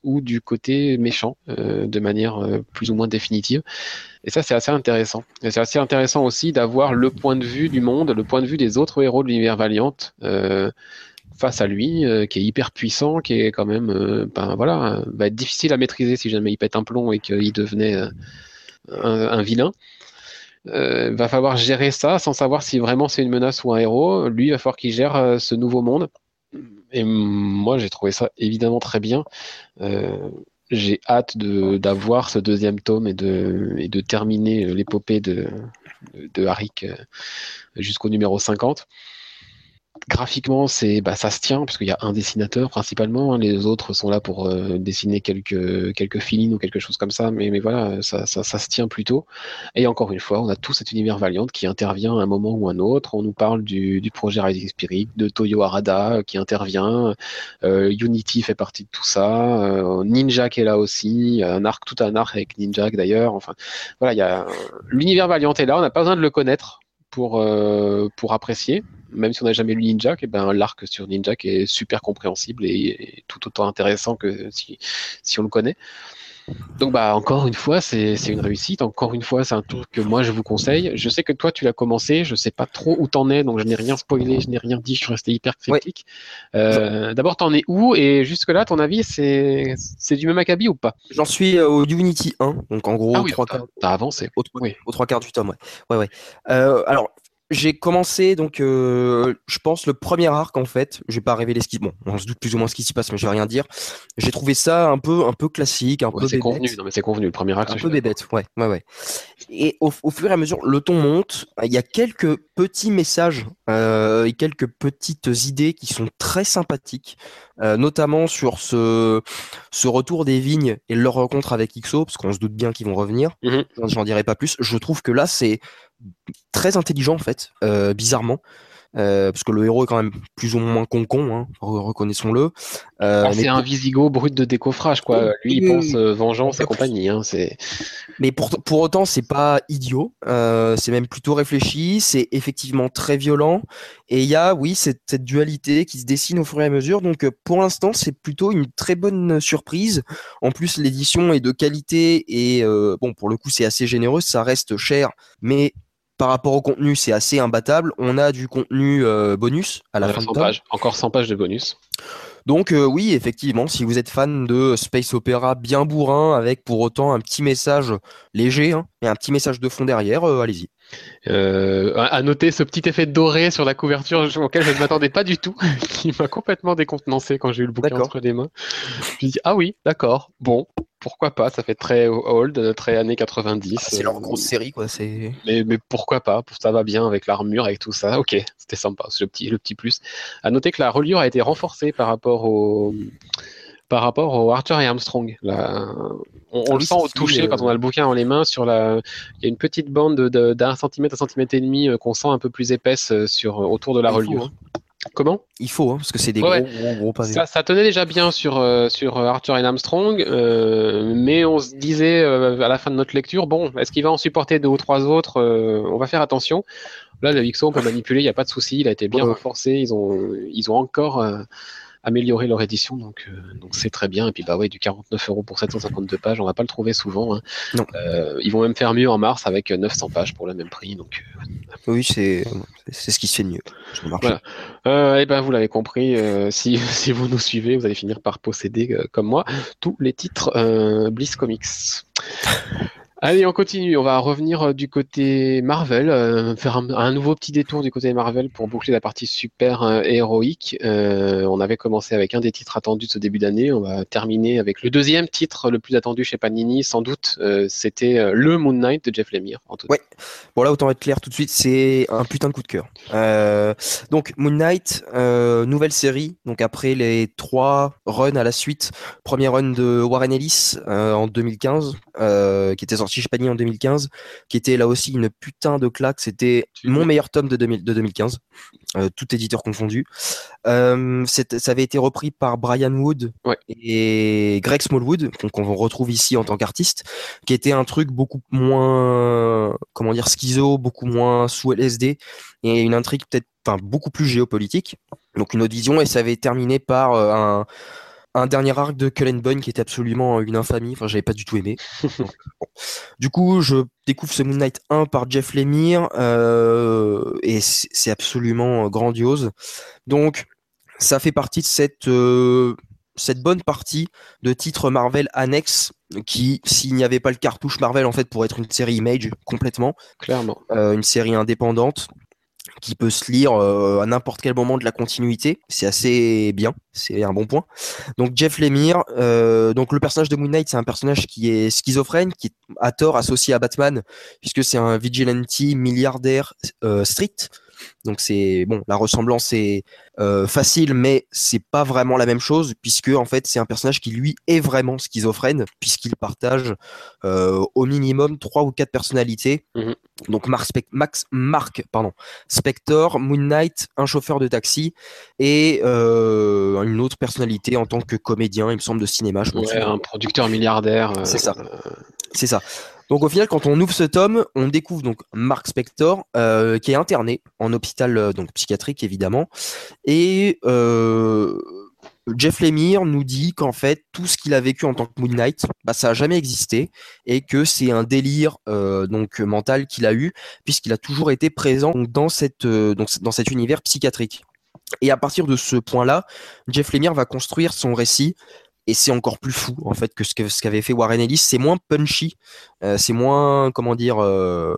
ou du côté méchant de manière plus ou moins définitive. Et ça, c'est assez intéressant. Et c'est assez intéressant aussi d'avoir le point de vue du monde, le point de vue des autres héros de l'univers Valiant euh, face à lui, euh, qui est hyper puissant, qui est quand même, euh, ben voilà, va difficile à maîtriser si jamais il pète un plomb et qu'il devenait un, vilain. Va falloir gérer ça sans savoir si vraiment c'est une menace ou un héros. Lui, il va falloir qu'il gère ce nouveau monde. Et moi, j'ai trouvé ça évidemment très bien j'ai hâte d'avoir ce deuxième tome et de, et de terminer l'épopée de, de euh, jusqu'au numéro 50 graphiquement, c'est bah, ça se tient puisqu'il y a un dessinateur principalement. Hein. les autres sont là pour euh, dessiner quelques quelques filines ou quelque chose comme ça, mais mais voilà, ça, ça, ça, se tient plutôt. Et encore une fois, on a tout cet univers Valiant qui intervient à un moment ou un autre. On nous parle du, du projet Rising Spirit, de Toyo Arada qui intervient. Euh, Unity fait partie de tout ça. Euh, Ninja qui est là aussi. Un arc, tout un arc avec Ninja d'ailleurs. Enfin, voilà, il y a l'univers Valiant est là. On n'a pas besoin de le connaître pour euh, pour apprécier même si on n'a jamais lu Ninja, eh ben, l'arc sur Ninja est super compréhensible et, tout autant intéressant que si, si on le connaît. Donc bah encore une fois, c'est une réussite. Encore une fois, c'est un tour que moi je vous conseille. Je sais que toi tu l'as commencé, je sais pas trop où t'en es, donc je n'ai rien spoilé, je n'ai rien dit, je suis resté hyper critique. Euh, D'abord, t'en es où? Et jusque là, ton avis, c'est c'est du même acabit ou pas? J'en suis au Unity 1, donc en gros ah oui, trois quarts. T'as avancé. Au, oui. au trois quarts du tome, ouais. Ouais, ouais. Euh, alors j'ai commencé donc euh, je pense le premier arc en fait. Je vais pas révéler ce qui bon on se doute plus ou moins ce qui s'y passe mais je vais rien dire. J'ai trouvé ça un peu un peu classique un peu c'est convenu. Non mais c'est convenu. Le premier arc un peu bébête ouais ouais ouais. Et au, au, fur et à mesure le ton monte. Il y a quelques petits messages euh, et quelques petites idées qui sont très sympathiques euh, notamment sur ce ce retour des vignes et leur rencontre avec XO parce qu'on se doute bien qu'ils vont revenir mm -hmm. j'en dirai pas plus je trouve que là c'est très intelligent en fait, euh, bizarrement. Euh, parce que le héros est quand même plus ou moins con-con, hein, reconnaissons-le. Euh, ah, c'est un Visigo brut de décoffrage, quoi. Lui, il pense euh, vengeance et compagnie. Hein. Mais pour, pour autant, c'est pas idiot. C'est même plutôt réfléchi. C'est effectivement très violent. Et il y a, oui, cette, cette, dualité qui se dessine au fur et à mesure. Donc, pour l'instant, c'est plutôt une très bonne surprise. En plus, l'édition est de qualité et bon, pour le coup, c'est assez généreux. Ça reste cher, mais par rapport au contenu, c'est assez imbattable. On a du contenu euh, bonus à la fin de pages. Encore 100 pages de bonus. Donc euh, oui, effectivement, si vous êtes fan de space opéra bien bourrin avec pour autant un petit message léger hein, et un petit message de fond derrière, euh, allez-y. Euh, à noter ce petit effet doré sur la couverture auquel je ne m'attendais pas du tout, qui m'a complètement décontenancé quand j'ai eu le bouquin entre les mains. Je me dis ah oui, d'accord, bon, pourquoi pas, ça fait très old, très années 90. Ah, c'est leur grosse série quoi, c'est. Mais, mais pourquoi pas, ça va bien avec l'armure, avec tout ça. Ok, c'était sympa, c'est le petit, le petit plus. À noter que la reliure a été renforcée par rapport au par rapport au Arthur et Armstrong. Là, on, ah le sent au toucher euh, quand on a le bouquin dans les mains. Sur la, il y a une petite bande d'un centimètre, un centimètre et demi euh, qu'on sent un peu plus épaisse euh, sur autour de la reliure. Hein. Comment? Il faut, hein, parce que c'est des gros, gros, gros ça, ça, tenait déjà bien sur, sur Arthur et Armstrong, euh, mais on se disait à la fin de notre lecture, bon, est-ce qu'il va en supporter deux ou trois autres On va faire attention. Là, le XO, on peut manipuler, il n'y a pas de souci, il a été bien renforcé. Ils ont, ils ont encore améliorer leur édition, donc euh, donc c'est très bien. Et puis bah ouais, du 49 euros pour 752 pages, on va pas le trouver souvent. Hein. Non. Euh, ils vont même faire mieux en mars avec 900 pages pour le même prix. Donc euh, oui, c'est c'est ce qui se fait de mieux. Voilà. Euh, et ben vous l'avez compris, si si vous nous suivez, vous allez finir par posséder comme moi tous les titres Bliss Comics. Allez, on continue. On va revenir euh, du côté Marvel, euh, faire un, nouveau petit détour du côté Marvel pour boucler la partie super euh, héroïque. on avait commencé avec un des titres attendus de ce début d'année. On va terminer avec le deuxième titre le plus attendu chez Panini, sans doute. C'était le Moon Knight de Jeff Lemire. ouais. Bon là, autant être clair tout de suite, c'est un putain de coup de cœur. donc Moon Knight, nouvelle série. Donc après les trois runs à la suite, premier run de Warren Ellis en 2015, qui était sorti chez Panier en 2015, qui était là aussi une putain de claque. C'était mon meilleur tome de, 2015, euh, tout éditeur confondu. Euh, ça avait été repris par Brian Wood et Greg Smallwood, qu'on retrouve ici en tant qu'artiste, qui était un truc beaucoup moins, comment dire, schizo, beaucoup moins sous LSD, et une intrigue peut-être beaucoup plus géopolitique. Donc une autre vision, et ça avait terminé par euh, un un dernier arc de Cullen Bunn qui était absolument une infamie. Enfin, j'avais pas du tout aimé. Du coup, je découvre ce Moon Knight 1 par Jeff Lemire euh, et c'est absolument grandiose. Donc, ça fait partie de cette euh, cette bonne partie de titres Marvel annexes qui, s'il n'y avait pas le cartouche Marvel, en fait, pourrait être une série Image complètement. Clairement. Euh, une série indépendante qui peut se lire euh, à n'importe quel moment de la continuité. C'est assez bien, c'est un bon point. Donc Jeff Lemire, euh, donc le personnage de Moon Knight, c'est un personnage qui est schizophrène, qui est à tort associé à Batman, puisque c'est un vigilante milliardaire euh, strict. Donc c'est bon, la ressemblance est euh, facile, mais c'est pas vraiment la même chose puisque en fait c'est un personnage qui lui est vraiment schizophrène puisqu'il partage euh, au minimum trois ou quatre personnalités. Mhm. Donc Mark, Max, Mark pardon, Spector, Moon Knight, un chauffeur de taxi et euh, une autre personnalité en tant que comédien, il me semble de cinéma. Je ouais, un producteur milliardaire. c'est ça. C'est ça. Donc au final, quand on ouvre ce tome, on découvre donc Mark Spector euh, qui est interné en hôpital euh, donc psychiatrique évidemment, et euh, Jeff Lemire nous dit qu'en fait tout ce qu'il a vécu en tant que Moon Knight, bah, ça a jamais existé et que c'est un délire donc mental qu'il a eu puisqu'il a toujours été présent dans cette donc, dans cet univers psychiatrique. Et à partir de ce point-là, Jeff Lemire va construire son récit et c'est encore plus fou en fait que ce qu'avait fait Warren Ellis. C'est moins punchy, euh, c'est moins comment dire euh,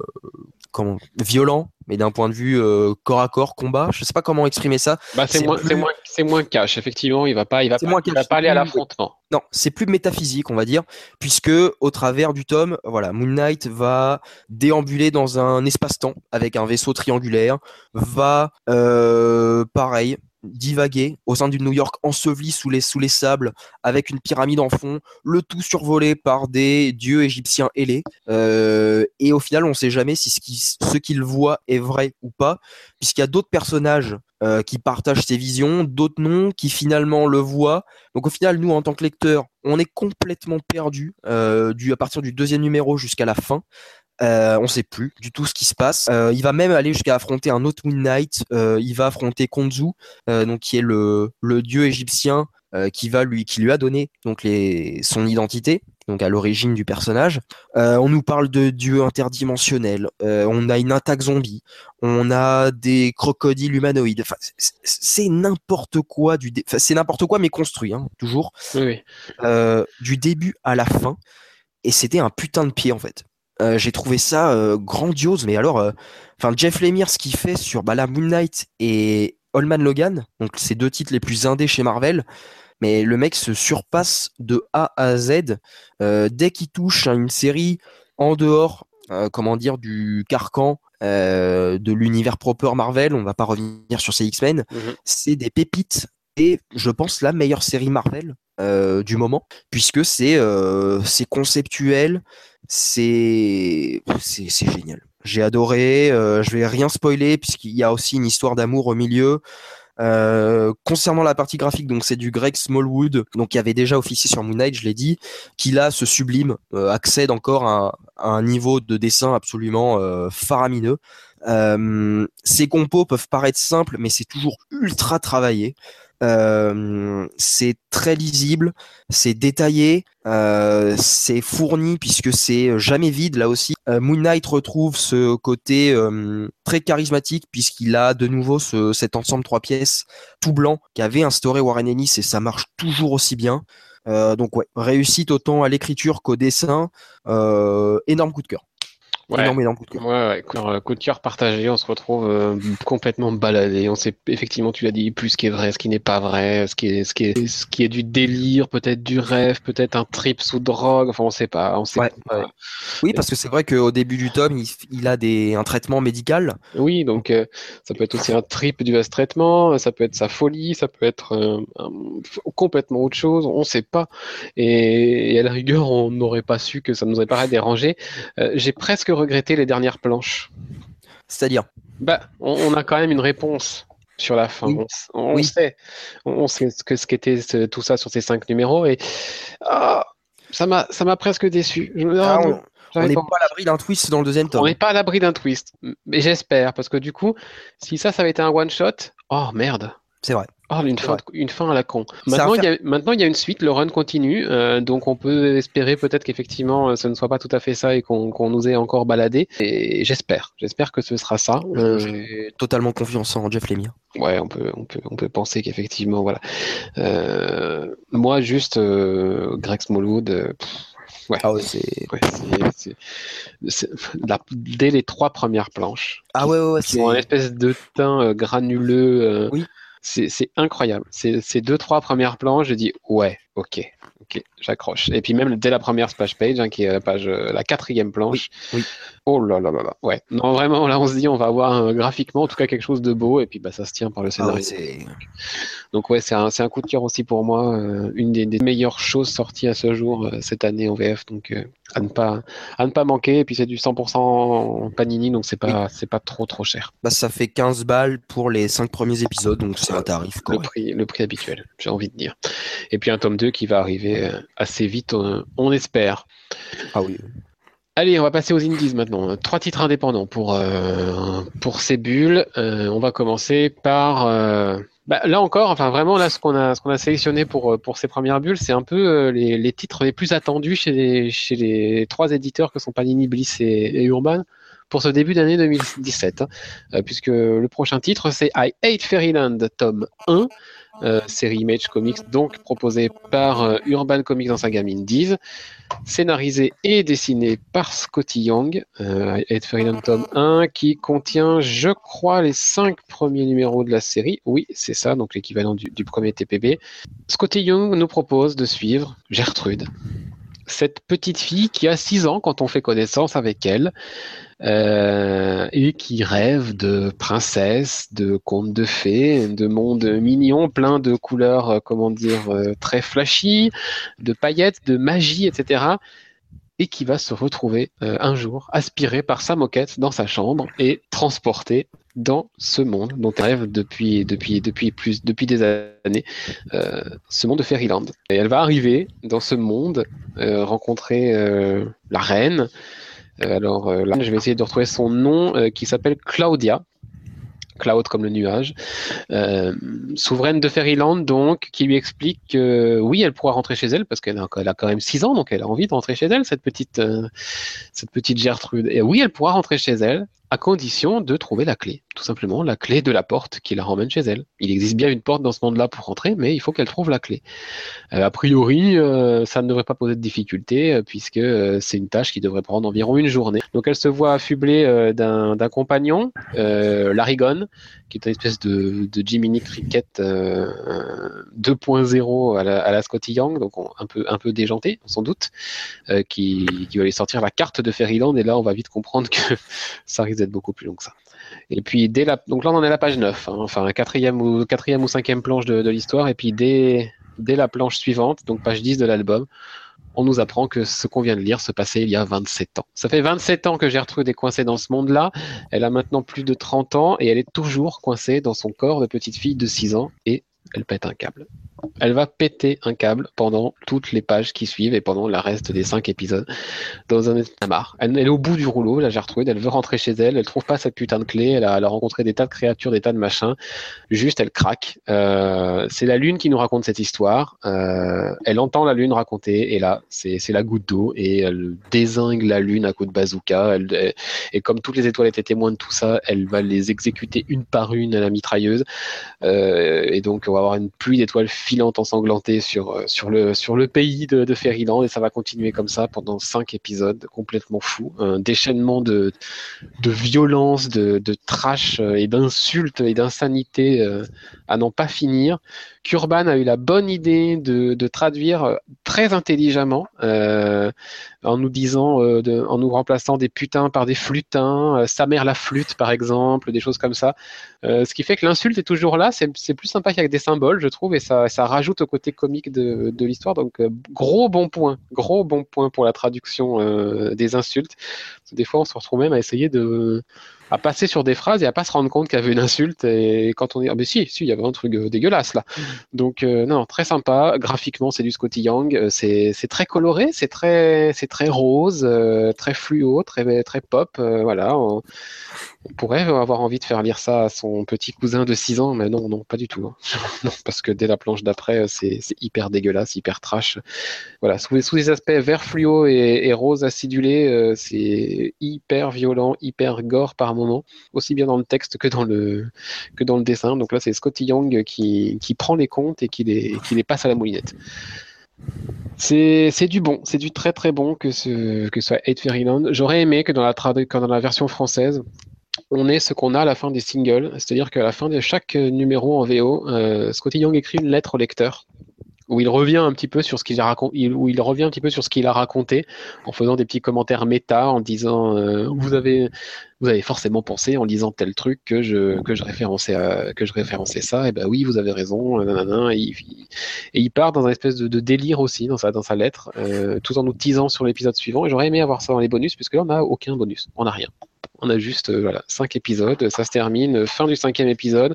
comment violent, mais d'un point de vue euh, corps à corps combat. Je sais pas comment exprimer ça. Bah, c'est moins, moins, c'est moins cash. Effectivement, il va pas, il va pas, il va pas aller à l'affrontement. Non, c'est plus métaphysique, on va dire, puisque au travers du tome, voilà, Moon Knight va déambuler dans un espace-temps avec un vaisseau triangulaire, va pareil divaguer au sein d'une New York ensevelie sous les, sous les sables avec une pyramide en fond, le tout survolé par des dieux égyptiens ailés. Euh, et au final, on ne sait jamais si ce qu'il voit est vrai ou pas, puisqu'il y a d'autres personnages euh, qui partagent ces visions, d'autres non, qui finalement le voient. Donc au final, nous, en tant que lecteurs, on est complètement perdu euh, du, à partir du deuxième numéro jusqu'à la fin. Euh, on sait plus du tout ce qui se passe. Euh, il va même aller jusqu'à affronter un autre Moon Knight. Euh, il va affronter Konzu, euh, donc qui est le, le dieu égyptien qui va lui qui lui a donné donc les son identité donc à l'origine du personnage. on nous parle de dieux interdimensionnels. on a une attaque zombie. On a des crocodiles humanoïdes. Enfin, c'est n'importe quoi du c'est n'importe quoi mais construit hein, toujours. Oui. du début à la fin. Et c'était un putain de pied en fait. Euh, j'ai trouvé ça euh, grandiose. Mais alors, euh, enfin Jeff Lemire, ce qu'il fait sur bah, la Moon Knight et Allman Logan, donc ces deux titres les plus indés chez Marvel, mais le mec se surpasse de A à Z dès qu'il touche à une série en dehors, comment dire, du carcan de l'univers proper Marvel. On va pas revenir sur ces X-Men. Mhm. C'est des pépites et je pense la meilleure série Marvel du moment, puisque c'est c'est conceptuel, c'est c'est génial. J'ai adoré. Euh, je vais rien spoiler puisqu'il y a aussi une histoire d'amour au milieu. Euh, concernant la partie graphique, donc c'est du Greg Smallwood, donc qui avait déjà officié sur Moon Knight, je l'ai dit, qui là se sublime, euh, accède encore à, un niveau de dessin absolument faramineux. ces compos peuvent paraître simples, mais c'est toujours ultra travaillé. Euh, c'est très lisible, c'est détaillé, euh, c'est fourni puisque c'est jamais vide là aussi. Euh, Moon Knight retrouve ce côté très charismatique puisqu'il a de nouveau ce, cet ensemble trois pièces tout blanc qu'avait instauré Warren Ennis et ça marche toujours aussi bien. donc ouais, réussite autant à l'écriture qu'au dessin, énorme coup de cœur. Ouais. Énorme, coup de cœur. Ouais, ouais. coup de cœur partagé, on se retrouve euh, complètement baladé. On sait effectivement, tu l'as dit, plus ce qui est vrai, ce qui n'est pas vrai, ce qui est, ce qui est, ce qui est du délire, peut-être du rêve, peut-être un trip sous drogue. Enfin, on sait pas. On sait pas. Oui, parce que c'est vrai qu'au début du tome, il, il, a des, un traitement médical. Oui, donc euh, ça peut être aussi un trip du à ce traitement, ça peut être sa folie, ça peut être euh, complètement autre chose. On sait pas. Et, et, à la rigueur, on n'aurait pas su que ça nous aurait pas dérangé. J'ai presque regretter les dernières planches C'est-à-dire bah, on, a quand même une réponse sur la fin. On, sait, on sait ce que ce qu'était tout ça sur ces cinq numéros et ah, ça m'a ça m'a presque déçu. Ah, on n'est pas à l'abri d'un twist dans le deuxième tome. On n'est pas à l'abri d'un twist, mais j'espère parce que du coup, si ça, ça avait été un one shot, oh merde. C'est vrai. Oh, une fin, une fin à la con. Maintenant, il y a, y une suite, le run continue, euh, donc on peut espérer peut-être qu'effectivement, euh, ce ne soit pas tout à fait ça et qu'on nous ait encore baladé. Et j'espère, j'espère que ce sera ça. Euh, J'ai totalement confiance en Jeff Lemire. Ouais, on peut, on peut, on peut penser qu'effectivement, voilà. moi, juste Greg Smallwood. Ouais. Ah ouais, c'est. dès les trois premières planches. Ah ouais, ouais, c'est. une espèce de teint granuleux. oui c'est incroyable. Ces deux, trois premières planches, je dis ouais, ok, ok, j'accroche. Et puis même dès la première splash page, hein, qui est la page, euh, la quatrième planche. Oui, Oh là là là là. Ouais. Non, vraiment, là, on se dit, on va avoir graphiquement, en tout cas, quelque chose de beau. Et puis, bah, ça se tient par le ah scénario. Donc, ouais, c'est un, un, coup de cœur aussi pour moi. Euh, une des, meilleures choses sorties à ce jour, euh, cette année en VF. Donc, à, ne pas, à ne pas manquer. Et puis, c'est du 100% Panini, donc c'est pas, c'est pas trop, trop cher. Bah, ça fait 15 balles pour les 5 premiers épisodes. Donc, c'est un tarif. Le prix, le prix habituel, j'ai envie de dire. Et puis, un tome 2 qui va arriver assez vite, on, espère. Ah oui. Allez, on va passer aux indies maintenant. Trois titres indépendants pour, euh, pour ces bulles. Euh, on va commencer par, euh, Bah, là encore, enfin vraiment là, ce qu'on a, ce qu'on a sélectionné pour pour ces premières bulles, c'est un peu les, les, titres les plus attendus chez les chez les trois éditeurs que sont Panini, Bliss et, Urban pour ce début d'année 2017, hein. puisque le prochain titre c'est I Hate Fairyland, tome 1. Euh, série Image Comics, donc proposée par euh, Urban Comics dans sa gamme Indies, scénarisée et dessinée par Scotty Young, euh, Ed Fairyland tome 1, qui contient, je crois, les cinq premiers numéros de la série. Oui, c'est ça, donc l'équivalent du, premier TPB. Scotty Young nous propose de suivre Gertrude, cette petite fille qui a 6 ans quand on fait connaissance avec elle. Euh, et qui rêve de princesse, de contes de fées, de mondes mignons, plein de couleurs, euh, comment dire, euh, très flashy, de paillettes, de magie, etc. Et qui va se retrouver un jour aspiré par sa moquette dans sa chambre et transporté dans ce monde dont elle rêve depuis, des années, ce monde de Fairyland. Et elle va arriver dans ce monde, rencontrer la reine, euh, alors euh, là, je vais essayer de retrouver son nom euh, qui s'appelle Claudia. Cloud comme le nuage, souveraine de Fairyland donc, qui lui explique que oui, elle pourra rentrer chez elle parce qu'elle a, quand même 6 ans, donc elle a envie de rentrer chez elle, cette petite, cette petite Gertrude. Et oui, elle pourra rentrer chez elle à condition de trouver la clé tout simplement la clé de la porte qui la ramène chez elle. Il existe bien une porte dans ce monde-là pour rentrer, mais il faut qu'elle trouve la clé. Euh, a priori, euh, ça ne devrait pas poser de difficulté, euh, puisque c'est une tâche qui devrait prendre environ une journée. Donc elle se voit affublée d'un compagnon, Larigon, qui est une espèce de, de Jiminy Cricket 2.0 à la, à la Scotty Young, donc un peu, un peu déjanté, sans doute, qui, qui va lui sortir la carte de Fairyland, et là on va vite comprendre que ça risque beaucoup plus long que ça. Et puis dès la, donc là on en est à la page 9, hein, enfin quatrième ou quatrième ou cinquième planche de, l'histoire, et puis dès, dès la planche suivante, donc page 10 de l'album, on nous apprend que ce qu'on vient de lire se passait il y a 27 ans. Ça fait 27 ans que Gertrude est coincée dans ce monde-là. Elle a maintenant plus de 30 ans et elle est toujours coincée dans son corps de petite fille de 6 ans et elle pète un câble. Elle va péter un câble pendant toutes les pages qui suivent et pendant le reste des cinq épisodes dans un marre. Elle, est au bout du rouleau, la Gertrude, elle veut rentrer chez elle, elle trouve pas cette putain de clé, elle a, rencontré des tas de créatures, des tas de machins, juste elle craque. Euh, c'est la lune qui nous raconte cette histoire, euh, elle entend la lune raconter et là c'est la goutte d'eau et elle désingue la lune à coup de bazooka. Et comme toutes les étoiles étaient témoins de tout ça, elle va les exécuter une par une à la mitrailleuse. Euh, et donc on va avoir une pluie d'étoiles filante ensanglantée sur, euh, sur, le, sur le pays de, de et ça va continuer comme ça pendant cinq épisodes complètement fous. Un déchaînement de, de violence, de, de trash euh, et d'insultes et d'insanité euh, à n'en pas finir. Kurban a eu la bonne idée de, de traduire très intelligemment en nous disant, en nous remplaçant des putains par des flutins, sa mère la flûte par exemple, des choses comme ça. ce qui fait que l'insulte est toujours là. C'est plus sympa qu'avec des symboles, je trouve, et ça, rajoute au côté comique de, de l'histoire. Donc gros bon point, gros bon point pour la traduction des insultes. Des fois, on se retrouve même à essayer de à passer sur des phrases et à pas se rendre compte qu'il y avait une insulte et quand on est ah mais si si il y avait un truc euh, dégueulasse là. Mm. donc euh, non très sympa. Graphiquement c'est du Scotty Young. Euh, c'est c'est très coloré c'est très c'est très rose très fluo très très pop voilà. On, pourrait avoir envie de faire lire ça à son petit cousin de 6 ans mais non non pas du tout hein. non parce que dès la planche d'après c'est hyper dégueulasse hyper trash. Voilà sous, sous les aspects vert fluo et, et rose acidulé c'est hyper violent hyper gore par moment, aussi bien dans le texte que dans le, que dans le dessin. Donc là, c'est Scotty Young qui, qui, prend les comptes et qui les, qui les passe à la moulinette. C'est du bon, c'est du très très bon que ce que soit Hate Fairyland. J'aurais aimé que dans la, que dans la version française, on ait ce qu'on a à la fin des singles, c'est-à-dire qu'à la fin de chaque numéro en VO, euh, Scotty Young écrit une lettre au lecteur où il revient un petit peu sur ce qu'il a raconté, où il revient un petit peu sur ce qu'il a raconté, en faisant des petits commentaires méta, en disant euh, vous avez vous avez forcément pensé en lisant tel truc que je que je référençais que je référençais ça, et ben oui vous avez raison, et, il, et il part dans un espèce de, délire aussi dans sa lettre, euh, tout en nous teasant sur l'épisode suivant. Et j'aurais aimé avoir ça dans les bonus, puisque là on n'a aucun bonus, on n'a rien. On a juste euh, cinq épisodes, ça se termine, fin du cinquième épisode.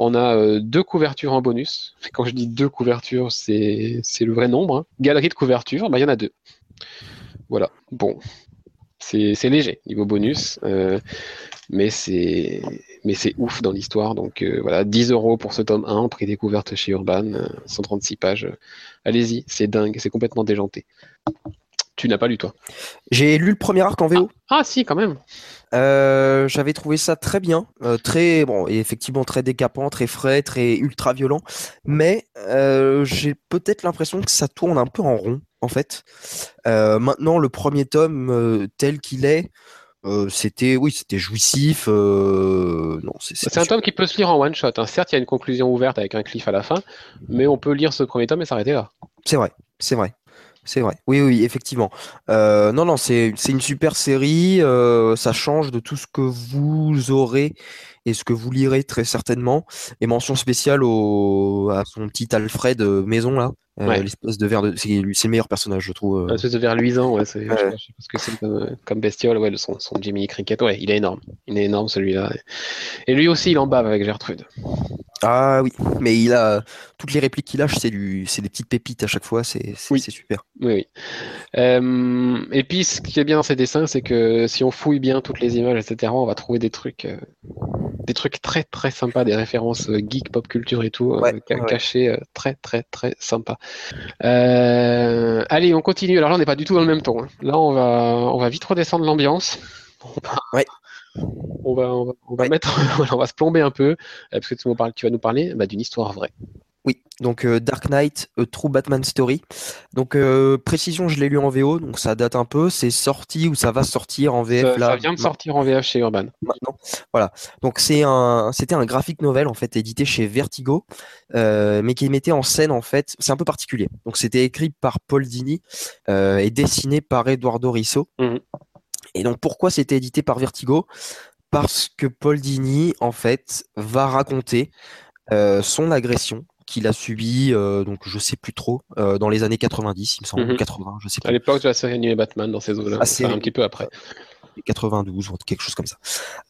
On a euh, deux couvertures en bonus. Quand je dis deux couvertures, c'est le vrai nombre. Hein. Galerie de couverture, bah, il y en a deux. Voilà. Bon. C'est léger niveau bonus, euh, mais c'est mais c'est ouf dans l'histoire. Donc euh, voilà, 10 euros pour ce tome 1, prix découverte chez Urban, 136 pages. Allez-y, c'est dingue, c'est complètement déjanté. Tu n'as pas lu toi J'ai lu le premier arc en VO. Ah, ah si, quand même. Euh, j'avais trouvé ça très bien, euh, très bon, et effectivement très décapant, très frais, très ultra violent. Mais euh, j'ai peut-être l'impression que ça tourne un peu en rond, en fait. maintenant, le premier tome tel qu'il est, c'était oui, c'était jouissif. non, c'est un tome qui peut se lire en one shot. Hein. Certes, il y a une conclusion ouverte avec un cliff à la fin, mais on peut lire ce premier tome et s'arrêter là. C'est vrai, c'est vrai. C'est vrai. Oui, oui, effectivement. Euh, non, non, c'est une super série. Euh, ça change de tout ce que vous aurez et ce que vous lirez très certainement. Et mention spéciale au, à son petit Alfred maison là, euh, l'espèce de verre de. C'est le meilleur personnage, je trouve. Euh. L'espèce de verre luisant, ouais. Je sais pas ce que c'est comme, bestiole, ouais, son, son Jimmy Cricket, ouais, il est énorme. Il est énorme celui-là. Et lui aussi, il en bave avec Gertrude. Ah oui, mais il a toutes les répliques qu'il lâche, c'est du, c'est des petites pépites à chaque fois, c'est, super. Oui, oui. Euh, et puis, ce qui est bien dans ces dessins, c'est que si on fouille bien toutes les images, etc., on va trouver des trucs, des trucs très très sympas, des références geek, pop culture et tout, cachées, très très très sympas. Euh, allez, on continue. Alors là, on n'est pas du tout dans le même ton. Hein. Là, on va, on va vite redescendre l'ambiance. On va, on va, mettre, on va se plomber un peu, euh, parce que tu, tu vas nous parler bah, d'une histoire vraie. Oui, donc euh, Dark Knight, A True Batman Story. Donc précision, je l'ai lu en VO, donc ça date un peu. C'est sorti ou ça va sortir en VF ça, là. Ça vient de sortir en VF chez Urban. Maintenant, voilà. Donc c'est un, c'était un graphique novel en fait édité chez Vertigo, mais qui mettait en scène en fait, c'est un peu particulier. Donc c'était écrit par Paul Dini et dessiné par Eduardo Risso. Mhm. Et donc pourquoi c'était édité par Vertigo? Parce que Paul Dini en fait va raconter son agression qu'il a subi, euh, donc je sais plus trop, euh, dans les années 90, il me semble, 80, mhm. je sais plus. À l'époque de la série animée Batman, dans ces eaux-là, un petit peu après. 92 ou quelque chose comme ça.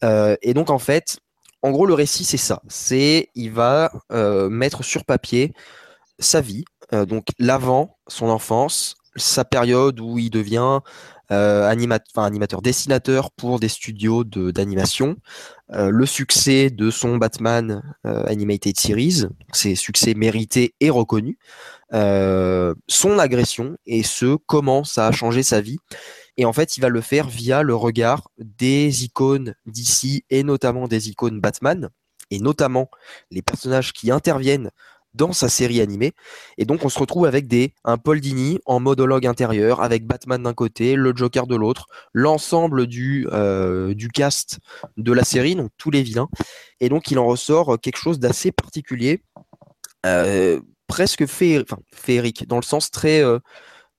Euh, et donc en fait, en gros le récit c'est ça, c'est il va mettre sur papier sa vie, donc l'avant, son enfance, sa période où il devient euh, animateur, dessinateur pour des studios d'animation, euh, le succès de son Batman euh, Animated Series, ses succès mérités et reconnus, son agression et ce comment ça a changé sa vie. Et en fait, il va le faire via le regard des icônes d'ici et notamment des icônes Batman et notamment les personnages qui interviennent dans sa série animée. Et donc on se retrouve avec des un Paul Dini en monologue intérieur, avec Batman d'un côté, le Joker de l'autre, l'ensemble du, euh, du cast de la série, donc tous les vilains. Et donc il en ressort quelque chose d'assez particulier, euh, presque féerique, dans le sens très... Euh,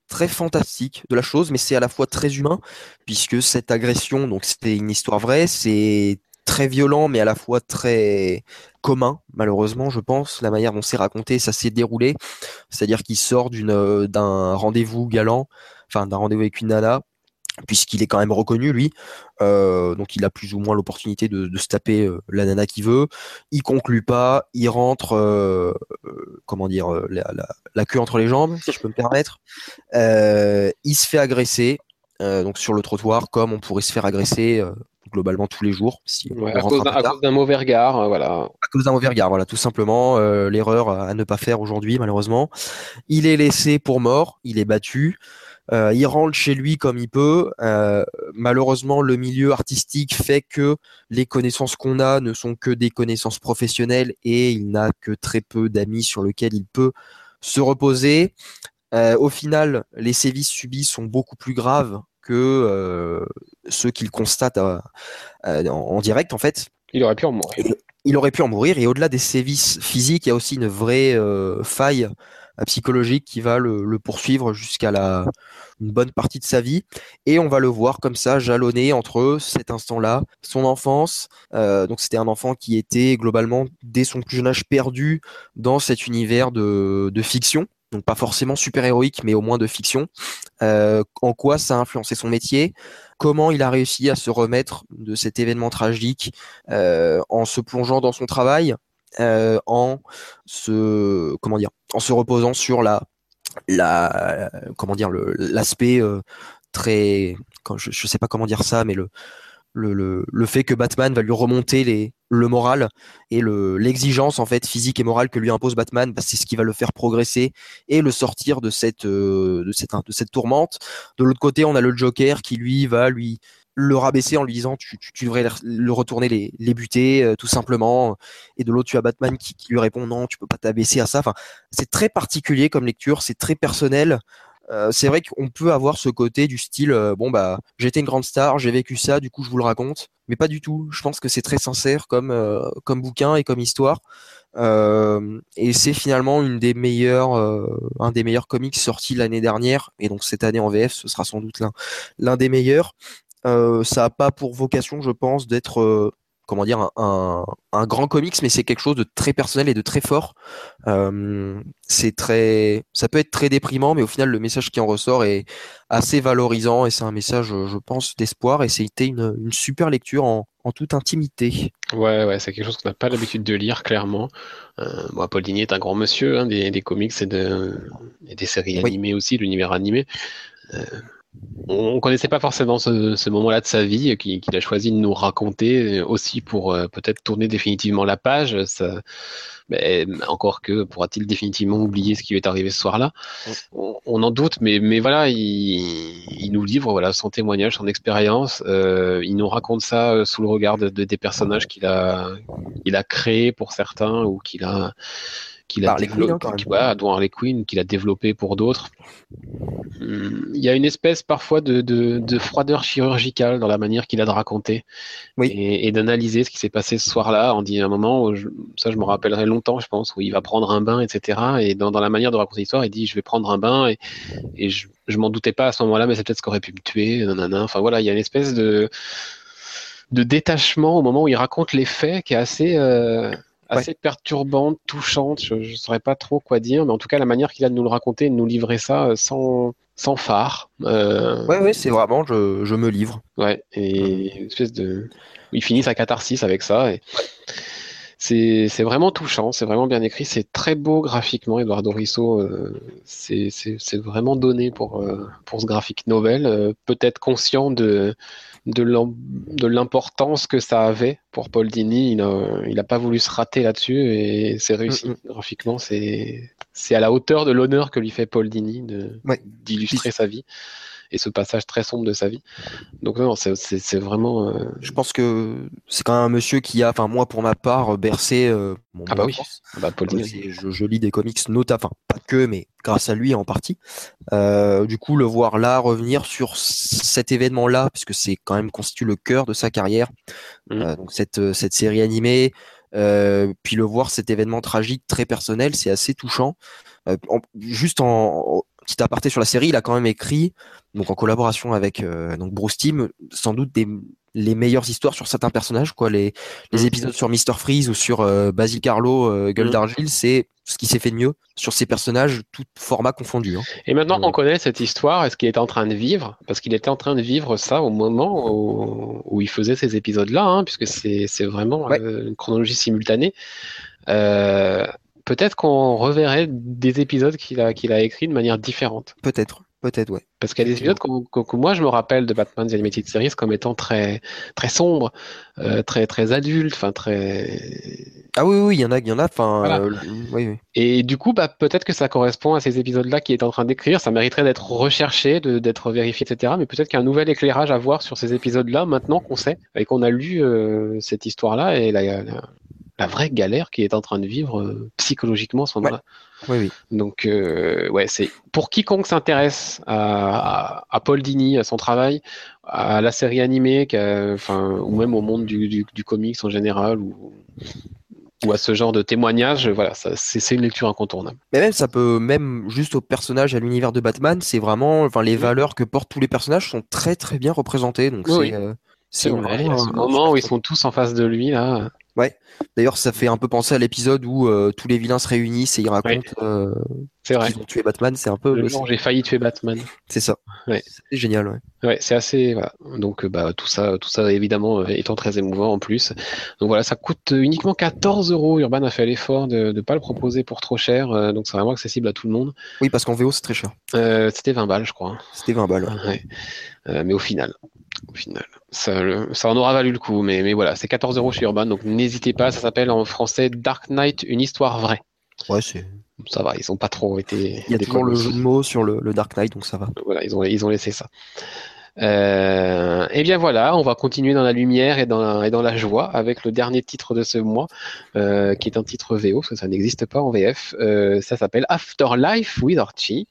très fantastique de la chose, mais c'est à la fois très humain, puisque cette agression, donc c'était une histoire vraie, c'est très violent, mais à la fois très commun, malheureusement, je pense, la manière dont c'est raconté, ça s'est déroulé. C'est-à-dire qu'il sort d'une, euh, d'un rendez-vous galant, enfin d'un rendez-vous avec une nana, puisqu'il est quand même reconnu, lui. Euh, donc il a plus ou moins l'opportunité de, se taper euh, la nana qu'il veut. Il conclut pas, il rentre, comment dire, la, queue entre les jambes, si je peux me permettre. il se fait agresser. donc sur le trottoir, comme on pourrait se faire agresser globalement tous les jours. Si à, cause d'un mauvais regard, euh, voilà. À cause d'un mauvais regard, voilà, tout simplement. Euh, l'erreur à ne pas faire aujourd'hui, malheureusement. Il est laissé pour mort, il est battu. Euh, il rentre chez lui comme il peut. malheureusement, le milieu artistique fait que les connaissances qu'on a ne sont que des connaissances professionnelles et il n'a que très peu d'amis sur lesquels il peut se reposer. au final, les sévices subis sont beaucoup plus graves que euh, ceux qu'il constate en, direct, en fait. Il aurait pu en mourir. Il, aurait pu en mourir. Et au-delà des sévices physiques, il y a aussi une vraie euh, faille euh, psychologique qui va le, poursuivre jusqu'à la une bonne partie de sa vie et on va le voir comme ça jalonner entre cet instant-là, son enfance. donc c'était un enfant qui était globalement dès son plus jeune âge perdu dans cet univers de, de fiction donc pas forcément super héroïque, mais au moins de fiction. Euh, en quoi ça a influencé son métier? Comment il a réussi à se remettre de cet événement tragique euh, en se plongeant dans son travail, euh, en se comment dire, en se reposant sur la la comment dire l'aspect très quand je, je sais pas comment dire ça, mais le le, le, le, fait que Batman va lui remonter les, le moral et le, l'exigence en fait physique et morale que lui impose Batman, bah, c'est ce qui va le faire progresser et le sortir de cette, euh, de cette, de cette tourmente. De l'autre côté, on a le Joker qui lui va lui le rabaisser en lui disant tu, tu, tu devrais le retourner les, les buter euh, tout simplement. Et de l'autre tu as Batman qui, qui, lui répond non tu peux pas t'abaisser à ça. Enfin c'est très particulier comme lecture c'est très personnel euh, c'est vrai qu'on peut avoir ce côté du style euh, bon bah j'étais une grande star, j'ai vécu ça, du coup je vous le raconte, mais pas du tout. Je pense que c'est très sincère comme euh, comme bouquin et comme histoire. et c'est finalement une des un des meilleurs comics sortis l'année dernière, et donc cette année en VF, ce sera sans doute l'un des meilleurs. ça a pas pour vocation, je pense, d'être comment dire un, un, grand comics mais c'est quelque chose de très personnel et de très fort. Euh, c'est très ça peut être très déprimant mais au final le message qui en ressort est assez valorisant et c'est un message je pense d'espoir. Et c'était une, une, super lecture en, en, toute intimité. Ouais ouais c'est quelque chose qu'on n'a pas l'habitude de lire clairement. Euh, moi Paul Digny est un grand monsieur hein, des, des, comics et, de, et des séries oui. animées aussi l'univers animé. Euh, on ne connaissait pas forcément ce, ce moment-là de sa vie qu'il qu a choisi de nous raconter aussi pour euh, peut-être tourner définitivement la page. Ça, mais encore que pourra-t-il définitivement oublier ce qui lui est arrivé ce soir-là? On, on, en doute, mais, mais voilà, il, il, nous livre voilà son témoignage, son expérience. Euh, il nous raconte ça sous le regard de, de des personnages qu'il a, il a créés pour certains ou qu'il a qu'il a, développé, hein, voilà, qu'il a développé pour d'autres. Il y a une espèce parfois de, de, de froideur chirurgicale dans la manière qu'il a de raconter oui. et, et d'analyser ce qui s'est passé ce soir-là. On dit un moment, où je, ça je me rappellerai longtemps, je pense, où il va prendre un bain, etc. Et dans, dans la manière de raconter l'histoire, il dit je vais prendre un bain et, et je, je m'en doutais pas à ce moment-là, mais c'est peut-être ce qu'aurait pu me tuer. Nanana. Enfin voilà, il y a une espèce de de détachement au moment où il raconte les faits qui est assez euh, assez ouais. perturbante, touchante. Je ne saurais pas trop quoi dire, mais en tout cas, la manière qu'il a de nous le raconter, de nous livrer ça euh, sans, sans phare. Euh... Ouais, ouais, c'est vraiment, je, je, me livre. Ouais, et une espèce de. Il finit sa catharsis avec ça. Et... C'est vraiment touchant, c'est vraiment bien écrit, c'est très beau graphiquement. Eduardo Risso, euh, c'est vraiment donné pour, euh, pour ce graphique novel. Euh, Peut-être conscient de, de l'importance que ça avait pour Paul Dini. Il n'a il a pas voulu se rater là-dessus et c'est réussi. Mm -hmm. Graphiquement, c'est à la hauteur de l'honneur que lui fait Paul Dini d'illustrer ouais. sa vie et ce passage très sombre de sa vie. Donc non, c'est vraiment. Euh... Je pense que c'est quand même un monsieur qui a, enfin moi pour ma part, bercé euh, mon ah bah oui. Ah bah, Paul. Je, je, lis des comics notamment, enfin pas que, mais grâce à lui en partie. Euh, du coup, le voir là revenir sur cet événement-là, puisque c'est quand même constitue le cœur de sa carrière. Mmh. Euh, donc cette cette série animée. Euh, puis le voir cet événement tragique très personnel, c'est assez touchant. Euh, en, juste en, en, petit aparté sur la série, il a quand même écrit, donc en collaboration avec euh, donc Bruce Timm, sans doute des, les meilleures histoires sur certains personnages, quoi. Les, les épisodes sur Mister Freeze ou sur euh, Basil Carlo, euh, Gueule d'Argile, c'est ce qui s'est fait de mieux sur ces personnages, tout format confondu. Hein. Et maintenant qu'on connaît cette histoire et ce qu'il est en train de vivre, parce qu'il était en train de vivre ça au moment où, où il faisait ces épisodes-là, hein, puisque c'est vraiment ouais. euh, une chronologie simultanée. Peut-être qu'on reverrait des épisodes qu'il a, qu'il a écrits de manière différente. Peut-être. Peut-être, ouais. Parce qu'il y a des épisodes que, moi je me rappelle de Batman The Animated Series comme étant très très sombres, euh, très très adultes, enfin très. Ah oui oui, il y en a, il y en a, enfin. Voilà. Euh, oui, oui. Et du coup, bah peut-être que ça correspond à ces épisodes-là qu'il est en train d'écrire. Ça mériterait d'être recherché, d'être vérifié, etc. Mais peut-être qu'il y a un nouvel éclairage à voir sur ces épisodes-là maintenant qu'on sait et qu'on a lu euh, cette histoire-là et la, la, la vraie galère qu'il est en train de vivre euh, psychologiquement à ce moment-là. Ouais. Oui, oui. Donc, euh, ouais, c'est pour quiconque s'intéresse à, à, à, Paul Dini, à son travail, à la série animée, enfin, ou même au monde du, du, du, comics en général, ou, ou à ce genre de témoignage, voilà, c'est une lecture incontournable. Mais même, ça peut, même juste au personnage, à l'univers de Batman, c'est vraiment, enfin, les valeurs que portent tous les personnages sont très très bien représentées. Donc, oui, c'est. Euh, c'est vrai, un, ce moment où ils sont tous en face de lui, là. Ouais. D'ailleurs, ça fait un peu penser à l'épisode où euh, tous les vilains se réunissent et ils racontent euh, qu'ils ont tué Batman. C'est un peu. J'ai failli tuer Batman. C'est ça. Ouais. C'est génial. Ouais. Ouais, c'est assez. Voilà. Donc, euh, bah, tout ça, tout ça évidemment euh, étant très émouvant en plus. Donc voilà, ça coûte uniquement 14 euros. Urban a fait l'effort de ne pas le proposer pour trop cher, donc c'est vraiment accessible à tout le monde. Oui, parce qu'en VO, c'est très cher. Euh, C'était 20 balles, je crois. C'était 20 balles. ouais. Mais au final, au final, ça, le- ça en aura valu le coup. Mais, mais voilà, c'est 14 euros chez Urban, donc n'hésitez pas. Ça s'appelle en français Dark Knight, une histoire vraie. Ouais, c'est. Ça va, ils ont pas trop été. Il y a toujours le jeu de mots sur le, le Dark Knight, donc ça va. Voilà, ils ont, ils ont laissé ça. Euh, et bien voilà, on va continuer dans la lumière et dans la, joie avec le dernier titre de ce mois, euh, qui est un titre VO, parce que ça n'existe pas en VF. Euh, ça s'appelle Afterlife with Archie.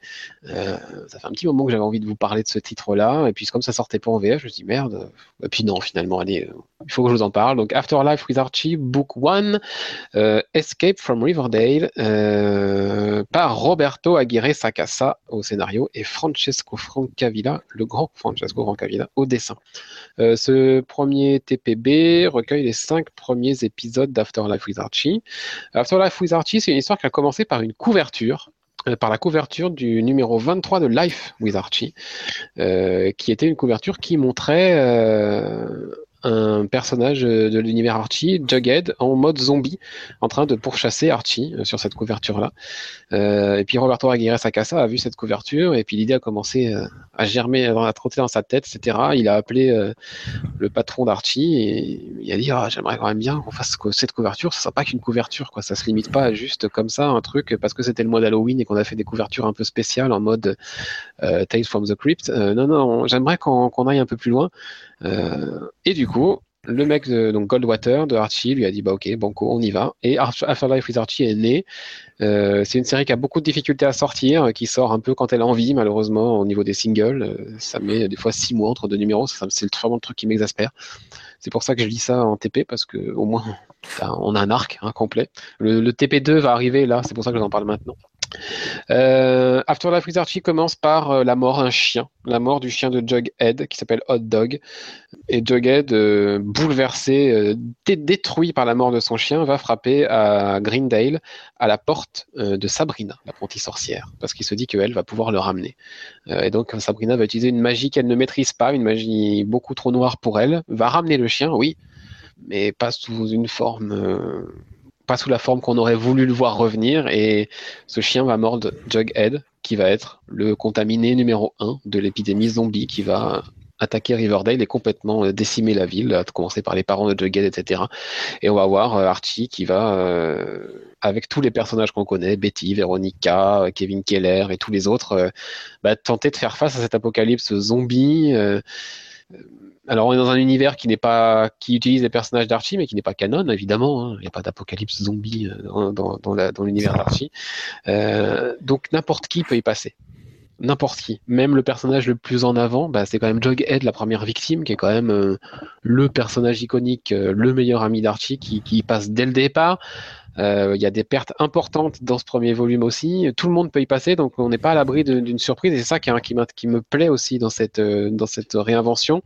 Euh, ça fait un petit moment que j'avais envie de vous parler de ce titre-là, et puis comme ça sortait pas en VF, je me suis dit merde. Et puis non, finalement, allez, il faut que je vous en parle. Donc Afterlife with Archie, Book 1, euh, Escape from Riverdale, par Roberto Aguirre Sacasa au scénario et Francesco Francavilla, le grand Francesco Au dessin. Euh, ce premier TPB recueille les cinq premiers épisodes d'Afterlife with Archie. Afterlife with Archie, c'est une histoire qui a commencé par une couverture. euh, par la couverture du numéro 23 de Life with Archie, euh, qui était une couverture qui montrait un personnage euh, de l'univers Archie, Jughead, en mode zombie, en train de pourchasser Archie euh, sur cette couverture-là. Euh, et puis Roberto Aguirre Sacasa a vu cette couverture et puis l'idée a commencé euh, à germer, à trotter dans sa tête, etc. Il a appelé le patron d'Archie et il a dit ah, j'aimerais quand même bien qu'on fasse cette couverture, ça sera pas qu'une couverture, quoi. Ça se limite pas à juste comme ça un truc parce que c'était le mois d'Halloween et qu'on a fait des couvertures un peu spéciales en mode euh, Tales from the Crypt. Non, non, j'aimerais qu'on aille un peu plus loin. Euh, et du coup, le mec de donc Goldwater de Archie lui a dit bah ok banco on y va. Et Afterlife with Archie est né. Euh, c'est une série qui a beaucoup de difficultés à sortir qui sort un peu quand elle a envie malheureusement au niveau des singles. Euh, ça met des fois six mois entre deux numéros. C'est vraiment le truc qui m'exaspère. C'est pour ça que je lis ça en TP parce que au moins on a un arc hein, complet. Le, le TP2 va arriver là. C'est pour ça que je vous en parle maintenant euh, Afterlife with Archie commence par euh, la mort d'un chien, la mort du chien de Jughead qui s'appelle Hot Dog. Et Jughead, euh, bouleversé, euh, dé- détruit par la mort de son chien, va frapper à Greendale à la porte de Sabrina, l'apprentie sorcière, parce qu'il se dit qu'elle va pouvoir le ramener. Et donc Sabrina va utiliser une magie qu'elle ne maîtrise pas, une magie beaucoup trop noire pour elle, va ramener le chien, oui, mais pas sous une forme. Pas sous la forme qu'on aurait voulu le voir revenir, et ce chien va mordre Jughead, qui va être le contaminé numéro 1 de l'épidémie zombie qui va attaquer Riverdale et complètement euh, décimer la ville, à commencer par les parents de Jughead, etc. Et on va voir euh, Archie qui va, euh, avec tous les personnages qu'on connaît, Betty, Veronica, Kevin Keller et tous les autres, bah, tenter de faire face à cet apocalypse zombie. Alors on est dans un univers qui n'est pas qui utilise les personnages d'Archie mais qui n'est pas canon évidemment hein. il n'y a pas d'apocalypse zombie euh, dans, dans, l'univers d'Archie Euh, donc n'importe qui peut y passer n'importe qui même le personnage le plus en avant bah, c'est quand même Jughead la première victime qui est quand même euh, le personnage iconique euh, le meilleur ami d'Archie qui, qui passe dès le départ il y a des pertes importantes dans ce premier volume aussi. Tout le monde peut y passer, donc on n'est pas à l'abri d'une surprise. Et c'est ça qui, qui, m'a- qui me plaît aussi dans cette, dans cette réinvention.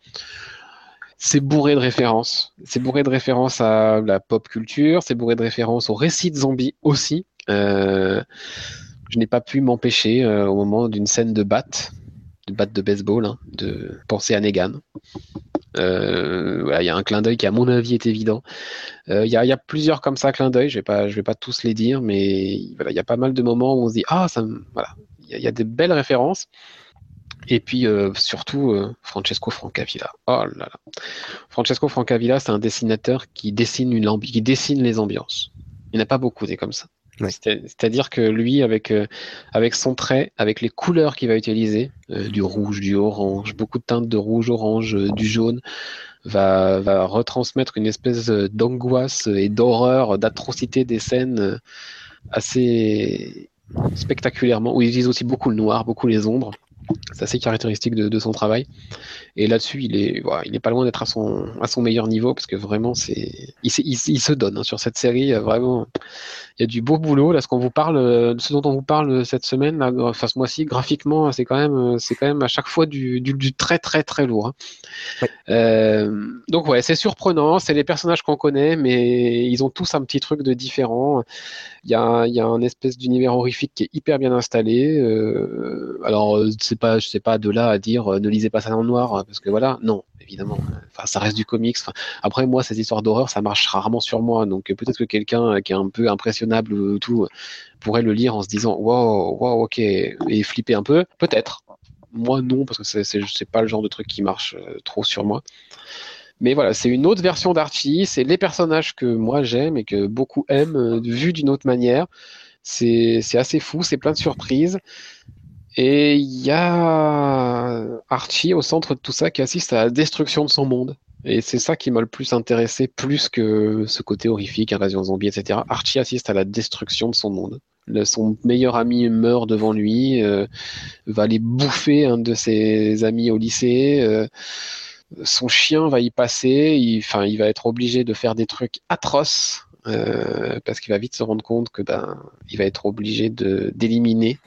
C'est bourré de références. C'est bourré de références à la pop culture. C'est bourré de références aux récits de zombies aussi. Euh, je n'ai pas pu m'empêcher euh, au moment d'une scène de batte, de batte de baseball, hein, de penser à Negan. Euh, il y a un clin d'œil qui, à mon avis, est évident. Il y, a, plusieurs comme ça clins d'œil. Je vais pas, je vais pas tous les dire, mais il y a pas mal de moments où on se dit ah ça, voilà, il y, y a des belles références. Et puis euh, surtout euh, Francesco Francavilla. Oh là là. Francesco Francavilla, c'est un dessinateur qui dessine une ambi- qui dessine les ambiances. Il n'y en a pas beaucoup des comme ça. Ouais. C'est-à-dire que lui, avec, euh, avec son trait, avec les couleurs qu'il va utiliser, euh, du rouge, du orange, beaucoup de teintes de rouge, orange, euh, du jaune, va, va retransmettre une espèce euh, d'angoisse et d'horreur, d'atrocité des scènes assez spectaculairement, où il utilise aussi beaucoup le noir, beaucoup les ombres. C'est assez caractéristique de, son travail. Et là-dessus, il est, il est pas loin d'être à son, à son meilleur niveau parce que vraiment, c'est, il, il, se donne hein, sur cette série. Vraiment, il y a du beau boulot. Là, ce qu'on vous parle, ce dont on vous parle cette semaine, là, enfin ce mois-ci, graphiquement, c'est quand même, c'est quand même à chaque fois du, du, très très très lourd. Hein. Euh, donc ouais, c'est surprenant. C'est les personnages qu'on connaît, mais ils ont tous un petit truc de différent. Il y a, il y a un espèce d'univers horrifique qui est hyper bien installé. Euh, alors, c'est pas, je sais pas de là à dire, ne lisez pas ça en noir, parce que voilà, non, évidemment. Enfin, ça reste du comics. après, moi, ces histoires d'horreur, ça marche rarement sur moi. Donc, peut-être que quelqu'un qui est un peu impressionnable ou tout pourrait le lire en se disant, wow, wow, ok, et flipper un peu. Peut-être. Moi, non, parce que c'est pas le genre de truc qui marche euh, trop sur moi. Mais voilà, c'est une autre version d'Archie. C'est les personnages que moi j'aime et que beaucoup aiment, euh, vus d'une autre manière. C'est assez fou, c'est plein de surprises. Et il y a Archie au centre de tout ça qui assiste à la destruction de son monde. Et c'est ça qui m'a le plus intéressé, plus que ce côté horrifique, invasion zombie, etc. Archie assiste à la destruction de son monde. son meilleur ami meurt devant lui, euh, va aller bouffer un de ses amis au lycée. Euh, son chien va y passer, il, il va être obligé de faire des trucs atroces euh, parce qu'il va vite se rendre compte que ben, il va être obligé de d'éliminer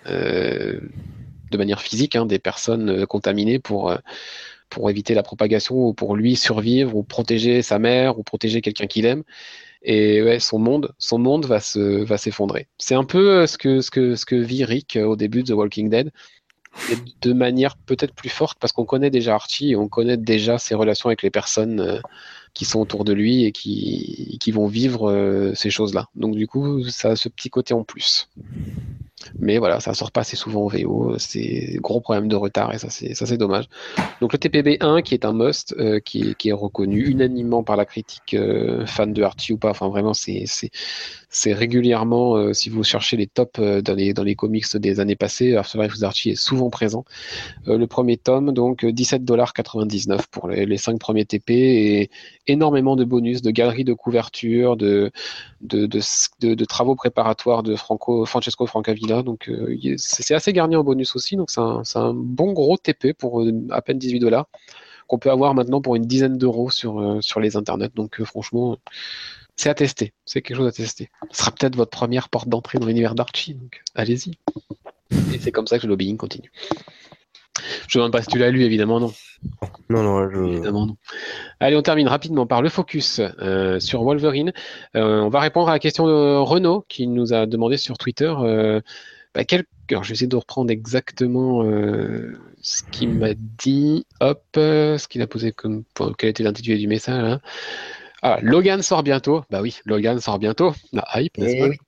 de manière physique hein, des personnes euh, contaminées pour, euh, pour éviter la propagation ou pour lui survivre ou protéger sa mère ou protéger quelqu'un qu'il aime. Et ouais, son monde, son monde va se va s'effondrer. C'est un peu euh, ce que ce que ce que vit Rick au début de The Walking Dead, de manière peut-être plus forte parce qu'on connaît déjà Archie et on connaît déjà ses relations avec les personnes qui sont autour de lui et qui, qui vont vivre ces choses-là. Donc du coup, ça a ce petit côté en plus. Mais voilà, ça sort pas assez souvent en VO. C'est gros problème de retard et ça c'est ça c'est dommage. Donc le TPB 1 qui est un must, euh, qui, est reconnu unanimement par la critique euh, fan de Archie ou pas. Enfin vraiment c'est c'est régulièrement, euh, si vous cherchez les tops dans, les, dans les comics des années passées, After Life Archie est souvent présent. Le premier tome, donc 17,99$ pour les, les 5 premiers TP et énormément de bonus, de galeries de couverture, de, de, de, travaux préparatoires de Franco, Francesco Francavilla. Donc c'est assez garni en bonus aussi, donc c'est un, bon gros TP pour à peine 18 dollars qu'on peut avoir maintenant pour une dizaine d'euros sur, sur les internets. Donc franchement, c'est à tester. C'est quelque chose à tester. Ce sera peut-être votre première porte d'entrée dans l'univers d'Archie, donc allez-y. Et c'est comme ça que le lobbying continue. Je ne demande pas si tu l'as lu, évidemment non. Non, non, je... évidemment non. Allez, on termine rapidement par le focus euh, sur Wolverine. Euh, on va répondre à la question de Renaud qui nous a demandé sur Twitter euh, bah, quel... Alors, je vais essayer de reprendre exactement ce qu'il m'a dit. Hop, ce qu'il a posé comme. Quel était l'intitulé du message hein. Ah, Logan sort bientôt. Bah oui, Logan sort bientôt. La hype, n'est-ce eh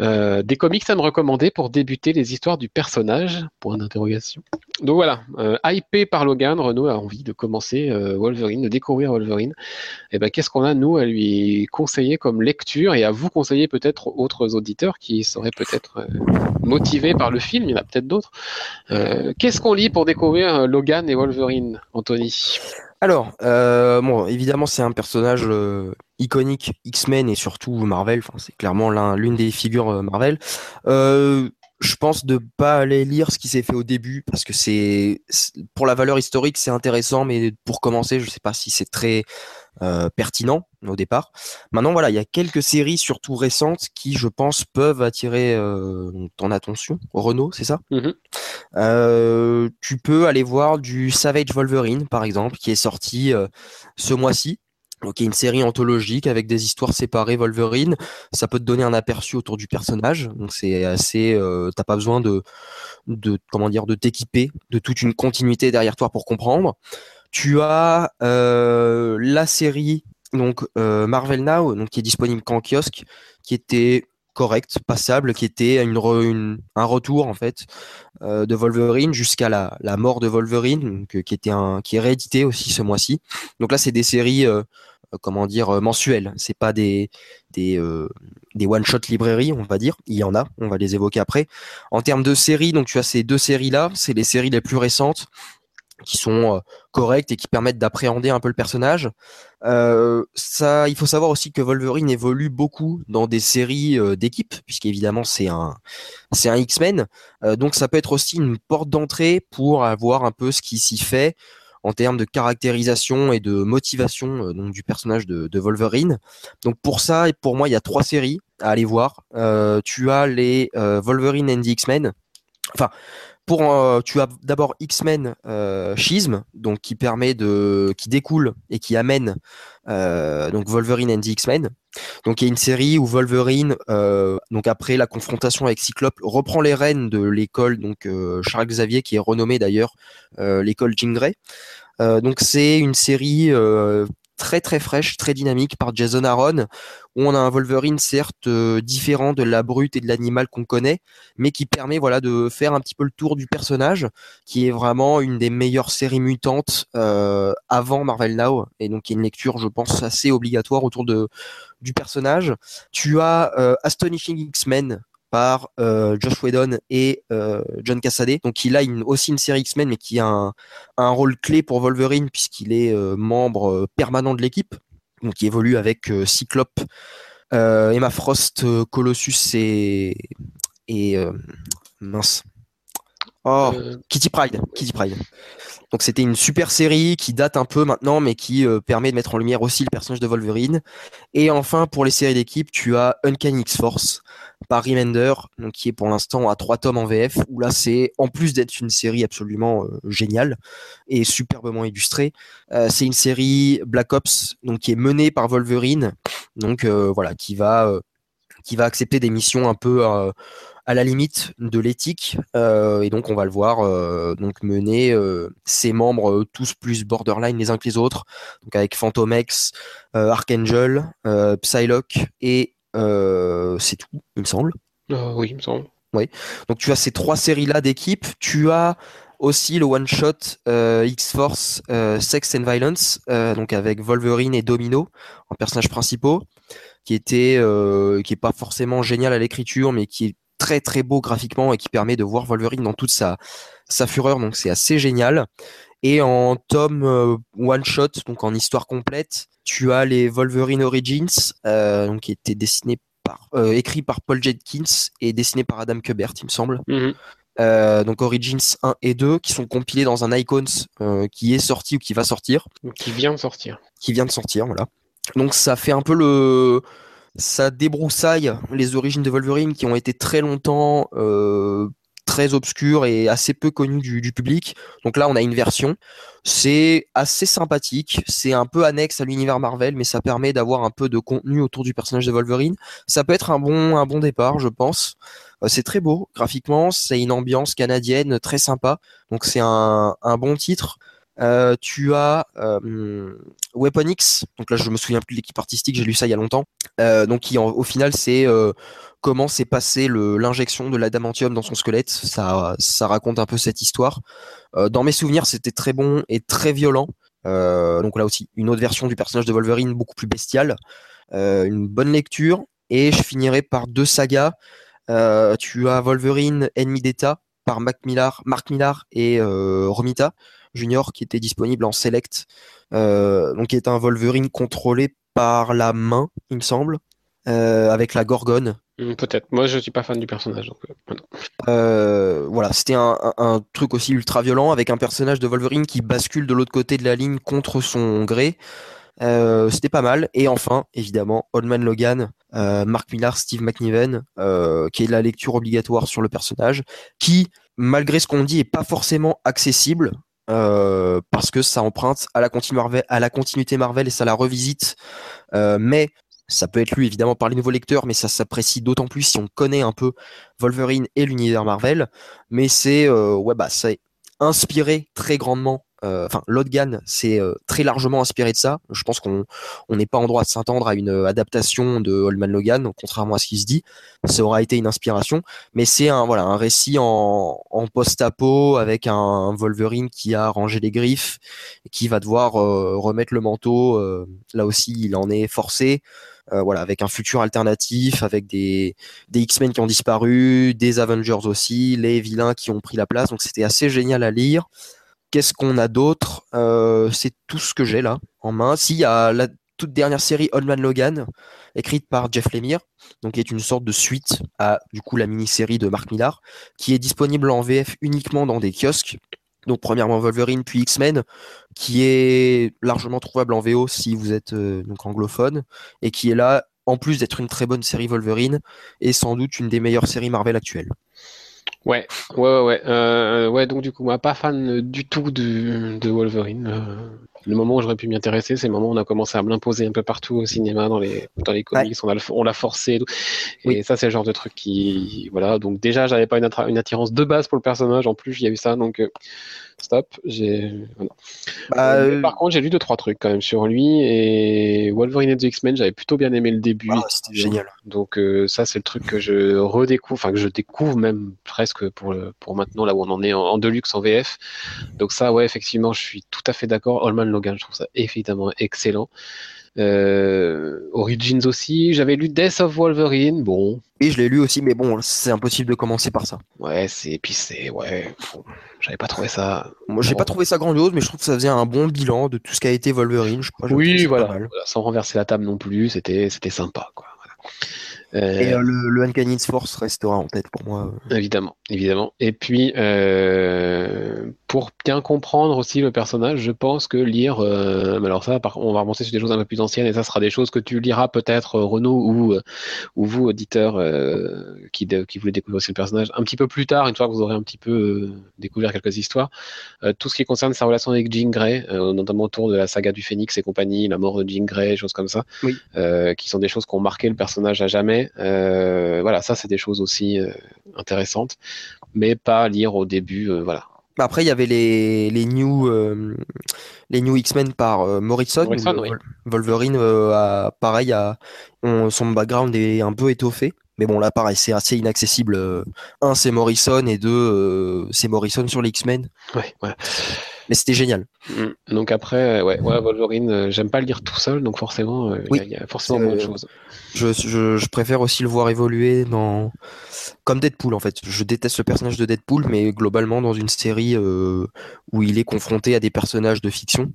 euh, Des comics à me recommander pour débuter les histoires du personnage? Point d'interrogation. Donc voilà, euh, hypé par Logan, Renault a envie de commencer euh, Wolverine, de découvrir Wolverine. Et eh ben qu'est-ce qu'on a nous à lui conseiller comme lecture et à vous conseiller peut-être autres auditeurs qui seraient peut-être motivés par le film? Il y en a peut-être d'autres. qu'est-ce qu'on lit pour découvrir Logan et Wolverine, Anthony? Alors, euh, bon, évidemment, c'est un personnage euh, iconique X-Men et surtout Marvel. Enfin, c'est clairement l'une des figures euh, Marvel. je pense de pas aller lire ce qui s'est fait au début parce que c'est pour la valeur historique, c'est intéressant, mais pour commencer, je sais pas si c'est très euh, pertinent au départ. Maintenant, voilà, il y a quelques séries, surtout récentes, qui, je pense, peuvent attirer euh, ton attention. Renault, c'est ça? Mhm. euh, Tu peux aller voir du Savage Wolverine, par exemple, qui est sorti ce mois-ci. Donc, il y a une série anthologique avec des histoires séparées Wolverine. Ça peut te donner un aperçu autour du personnage. Donc, c'est assez. t'as pas besoin de, de comment dire, de t'équiper de toute une continuité derrière toi pour comprendre. Tu as euh, la série donc euh, Marvel Now, qui est disponible qu'en kiosque, qui était correct, passable, qui était un retour en fait euh, de Wolverine jusqu'à la, mort de Wolverine, qui était un, qui est réédité aussi ce mois-ci. Donc là, c'est des séries, comment dire, mensuelles. C'est pas des des, des one shot librairies, on va dire. Il y en a, on va les évoquer après. En termes de séries, donc tu as ces deux séries là, c'est les séries les plus récentes qui sont euh, correctes et qui permettent d'appréhender un peu le personnage. ça, il faut savoir aussi que Wolverine évolue beaucoup dans des séries d'équipes, puisqu'évidemment c'est un, c'est un X-Men. donc ça peut être aussi une porte d'entrée pour avoir un peu ce qui s'y fait en termes de caractérisation et de motivation donc du personnage de, Wolverine. Donc pour ça, et pour moi, il y a trois séries à aller voir. tu as les Wolverine and the X-Men. Enfin, pour euh, tu as d'abord X-Men euh, Schism, donc qui permet de qui découle et qui amène euh, donc Wolverine and the X-Men. Donc il y a une série où Wolverine, donc après la confrontation avec Cyclope, reprend les rênes de l'école donc Charles Xavier qui est renommée d'ailleurs l'école Jean Grey. donc c'est une série très très fraîche, très dynamique par Jason Aaron, où on a un Wolverine certes euh, différent de la brute et de l'animal qu'on connaît, mais qui permet voilà de faire un petit peu le tour du personnage, qui est vraiment une des meilleures séries mutantes euh, avant Marvel Now, et donc il y a une lecture je pense assez obligatoire autour de du personnage. Tu as euh, Astonishing X-Men euh, Josh Whedon et euh, John Cassaday. Donc il a aussi une série X-Men, mais qui a un, rôle clé pour Wolverine puisqu'il est euh, membre permanent de l'équipe. Donc il évolue avec Cyclope, Emma Frost, Colossus et mince. Oh, Kitty Pride, Kitty Pride. Donc c'était une super série qui date un peu maintenant, mais qui permet de mettre en lumière aussi le personnage de Wolverine. Et enfin, pour les séries d'équipe, tu as Uncanny X-Force, par Remender, donc qui est pour l'instant à trois tomes en VF, où là c'est en plus d'être une série absolument euh, géniale et superbement illustrée, euh, c'est une série Black Ops donc qui est menée par Wolverine, donc euh, voilà qui va qui va accepter des missions un peu à la limite de l'éthique et donc on va le voir donc mener ses membres tous plus borderline les uns que les autres donc avec Phantom X, Archangel, Psylocke et euh, c'est tout, il me semble. Euh, oui, il me semble. Oui. Donc tu as ces trois séries-là d'équipes. Tu as aussi le one shot euh, X-Force Sex and Violence, donc avec Wolverine et Domino en personnages principaux, qui était qui est pas forcément génial à l'écriture, mais qui est très très beau graphiquement et qui permet de voir Wolverine dans toute sa sa fureur. Donc c'est assez génial. Et en tome one shot, donc en histoire complète, tu as les Wolverine Origins, euh, donc qui étaient dessinés par, euh, écrit par Paul Jenkins et dessiné par Adam Kubert, il me semble. Mhm. Euh, donc Origins 1 et 2 qui sont compilés dans un Icons qui est sorti ou qui va sortir. Qui vient de sortir. Qui vient de sortir, voilà. Donc ça fait un peu le, ça débroussaille les origines de Wolverine qui ont été très longtemps très obscur et assez peu connu du, public. Donc là, on a une version. C'est assez sympathique. C'est un peu annexe à l'univers Marvel, mais ça permet d'avoir un peu de contenu autour du personnage de Wolverine. Ça peut être un bon, un bon départ, je pense. Euh, c'est très beau graphiquement. C'est une ambiance canadienne très sympa. Donc c'est un, un bon titre. Euh, tu as euh, Weapon X, donc là je me souviens plus de l'équipe artistique, j'ai lu ça il y a longtemps. Euh, donc au final c'est comment s'est passé l'injection de l'adamantium dans son squelette. Ça, raconte un peu cette histoire. Dans mes souvenirs, c'était très bon et très violent. donc là aussi, une autre version du personnage de Wolverine beaucoup plus bestiale. une bonne lecture. Et je finirai par deux sagas. tu as Wolverine Ennemi d'État par Mark Millar et Romita Junior qui était disponible en select, euh, donc qui est un Wolverine contrôlé par la main, il me semble, euh, avec la Gorgone. Hmm, peut-être. Moi, je suis pas fan du personnage. Euh, voilà, c'était un, un, truc aussi ultra violent avec un personnage de Wolverine qui bascule de l'autre côté de la ligne contre son gré. c'était pas mal. Et enfin, évidemment, Old Man Logan, Mark Millar, Steve McNiven, qui est la lecture obligatoire sur le personnage, qui, malgré ce qu'on dit, est pas forcément accessible. Euh, parce que ça emprunte à la, continuité Marvel et ça la revisite. Euh, mais ça peut être lu évidemment par les nouveaux lecteurs, mais ça s'apprécie d'autant plus si on connaît un peu Wolverine et l'univers Marvel. Mais c'est euh, ouais bah c'est inspiré très grandement enfin Lodgan s'est euh, très largement inspiré de ça. Je pense qu'on n'est pas en droit de s'attendre à une euh, adaptation de Oldman Logan, contrairement à ce qui se dit. Ça aura été une inspiration, mais c'est un voilà un récit en, post-apo avec un, Wolverine qui a rangé les griffes et qui va devoir remettre le manteau. là aussi, il en est forcé. voilà, avec un futur alternatif, avec des X-Men qui ont disparu, des Avengers aussi, les vilains qui ont pris la place. Donc c'était assez génial à lire. Qu'est-ce qu'on a d'autre? Euh, C'est tout ce que j'ai là en main. Si, il y a la toute dernière série Old Man Logan, écrite par Jeff Lemire, donc qui est une sorte de suite à du coup la mini-série de Mark Millar, qui est disponible en VF uniquement dans des kiosques. Donc premièrement Wolverine puis X-Men, qui est largement trouvable en VO si vous êtes euh, anglophone, et qui est là en plus d'être une très bonne série Wolverine, et sans doute une des meilleures séries Marvel actuelles. Ouais, ouais, ouais, euh, ouais. Donc du coup, moi, pas fan du tout de, de Wolverine. Euh, le moment où j'aurais pu m'y intéresser, c'est le moment où on a commencé à me l'imposer un peu partout au cinéma, dans les, dans les comics, on, l'a forcé. Et, ça, c'est le genre de truc qui, voilà. Donc déjà, j'avais pas une, une, attirance de base pour le personnage. En plus, il y a eu ça, donc euh, stop. J'ai. Bah, euh, euh, par contre, j'ai lu deux trois trucs quand même sur lui et Wolverine et the X-Men. J'avais plutôt bien aimé le début. Ah, c'était génial. Donc ça, c'est le truc que je redécouvre, enfin que je découvre même presque pour le, pour maintenant là où on en est en, deluxe en VF. Donc ça, ouais, effectivement, je suis tout à fait d'accord. Allman Logan, je trouve ça évidemment excellent. Euh, Origins aussi, j'avais lu Death of Wolverine, bon. Oui, je l'ai lu aussi, mais bon, c'est impossible de commencer par ça. Ouais, c'est puis c'est ouais, j'avais pas trouvé ça. Moi, j'ai pas trouvé ça grandiose, mais je trouve que ça faisait un bon bilan de tout ce qui a été Wolverine. Je crois, oui, voilà, sans renverser la table non plus, c'était c'était sympa, quoi. Euh, et euh, le, le, Uncanny Force restera en tête pour moi. Évidemment, évidemment. Et puis, pour bien comprendre aussi le personnage, je pense que lire, alors ça, on va remonter sur des choses un peu plus anciennes, et ça sera des choses que tu liras peut-être, Renaud, ou, ou vous, auditeur, qui, qui voulez découvrir aussi le personnage, un petit peu plus tard, une fois que vous aurez un petit peu découvert quelques histoires. tout ce qui concerne sa relation avec Jean Grey, notamment autour de la saga du Phénix et compagnie, la mort de Jean Grey, choses comme ça, qui sont des choses qui ont marqué le personnage à jamais euh, voilà, ça c'est des choses aussi euh, intéressantes, mais pas lire au début, euh, voilà. Après, il y avait les, les new, les new X-Men par Morrison. Wolverine, a, pareil, a, son background est un peu étoffé. Mais bon, là, pareil, c'est assez inaccessible. Un, c'est Morrison, et deux, c'est Morrison sur les X-Men. Ouais, ouais mais c'était génial. Mm. Donc après, ouais, ouais Wolverine, euh, j'aime pas le lire tout seul, donc forcément, euh, il y, a forcément beaucoup de choses. Je, je, je, préfère aussi le voir évoluer dans comme Deadpool en fait. Je déteste le personnage de Deadpool, mais globalement dans une série euh, où il est confronté à des personnages de fiction.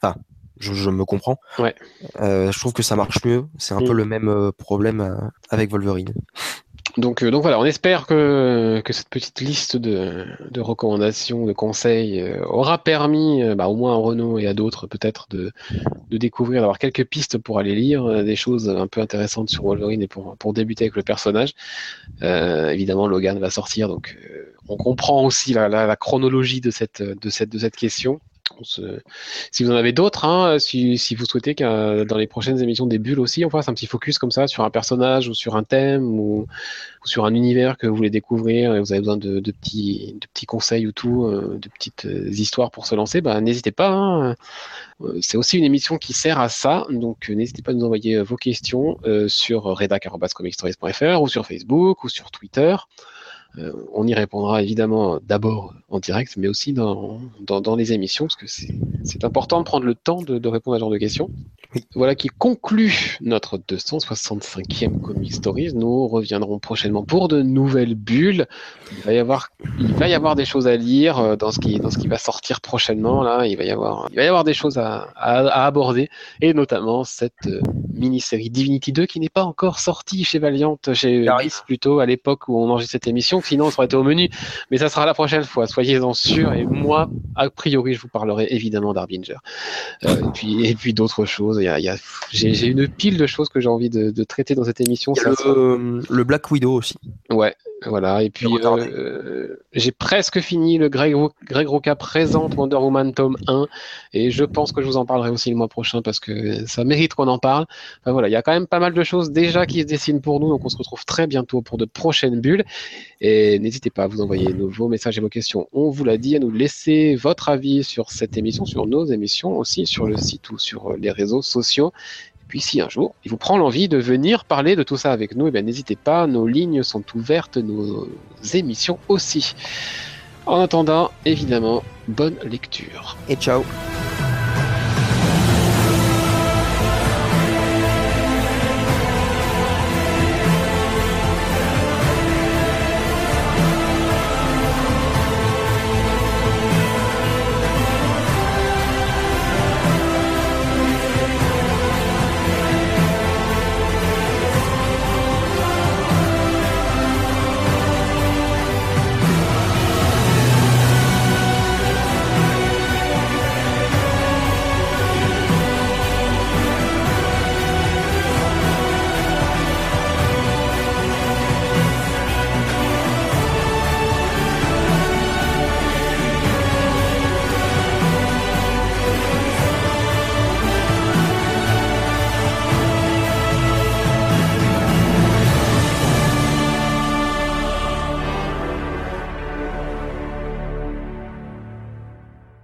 Enfin, je, je me comprends. Ouais. je trouve que ça marche mieux. C'est un peu mm. le même problème avec Wolverine. Donc, euh, donc voilà, on espère que, que cette petite liste de, de recommandations, de conseils euh, aura permis euh, bah, au moins à Renault et à d'autres peut-être de, de découvrir, d'avoir quelques pistes pour aller lire des choses un peu intéressantes sur Wolverine et pour, pour débuter avec le personnage. évidemment, Logan va sortir, donc on comprend aussi la, la, la, chronologie de cette, de cette, de cette question. Si vous en avez d'autres, hein, si, vous souhaitez que dans les prochaines émissions des bulles aussi, on fasse un petit focus comme ça sur un personnage ou sur un thème ou, sur un univers que vous voulez découvrir et vous avez besoin de, petits, conseils ou tout, euh, de petites euh, histoires pour se lancer, bah, n'hésitez pas. Hein. Euh, c'est aussi une émission qui sert à ça, donc n'hésitez pas à nous envoyer vos questions sur redac.comicstories.fr ou sur Facebook ou sur Twitter. On y répondra évidemment d'abord en direct, mais aussi dans, dans, les émissions, parce que c'est important de prendre le temps de, répondre à ce genre de questions. Voilà qui conclut notre 265e Comic Stories. Nous reviendrons prochainement pour de nouvelles bulles. Il va y avoir, il va y avoir des choses à lire euh, dans ce qui, dans ce qui va sortir prochainement. Là, il va y avoir, il va y avoir des choses à, à, aborder, et notamment cette euh, mini-série Divinity 2 qui n'est pas encore sortie chez Valiant, chez Vice plutôt à l'époque où on enregistre cette émission. Sinon, ça aurait été au menu, mais ça sera la prochaine fois. Soyez-en sûrs. Et moi, a priori, je vous parlerai évidemment d'Arbinger. Euh, et puis, et puis d'autres choses. Il y a, y a j'ai une pile de choses que j'ai envie de, de, traiter dans cette émission. Le, le, Black Widow aussi. Ouais, voilà. Et puis, euh, j'ai presque fini le Greg, Greg Roca présente Wonder Woman tome 1. Et je pense que je vous en parlerai aussi le mois prochain parce que ça mérite qu'on en parle. Enfin, voilà, il y a quand même pas mal de choses déjà qui se dessinent pour nous. Donc, on se retrouve très bientôt pour de prochaines bulles. Et n'hésitez pas à vous envoyer vos messages et vos questions. On vous l'a dit, à nous laisser votre avis sur cette émission, sur nos émissions, aussi sur le site ou sur les réseaux sociaux. Puis si un jour il vous prend l'envie de venir parler de tout ça avec nous, eh n'hésitez pas, nos lignes sont ouvertes, nos émissions aussi. En attendant, évidemment, bonne lecture. Et ciao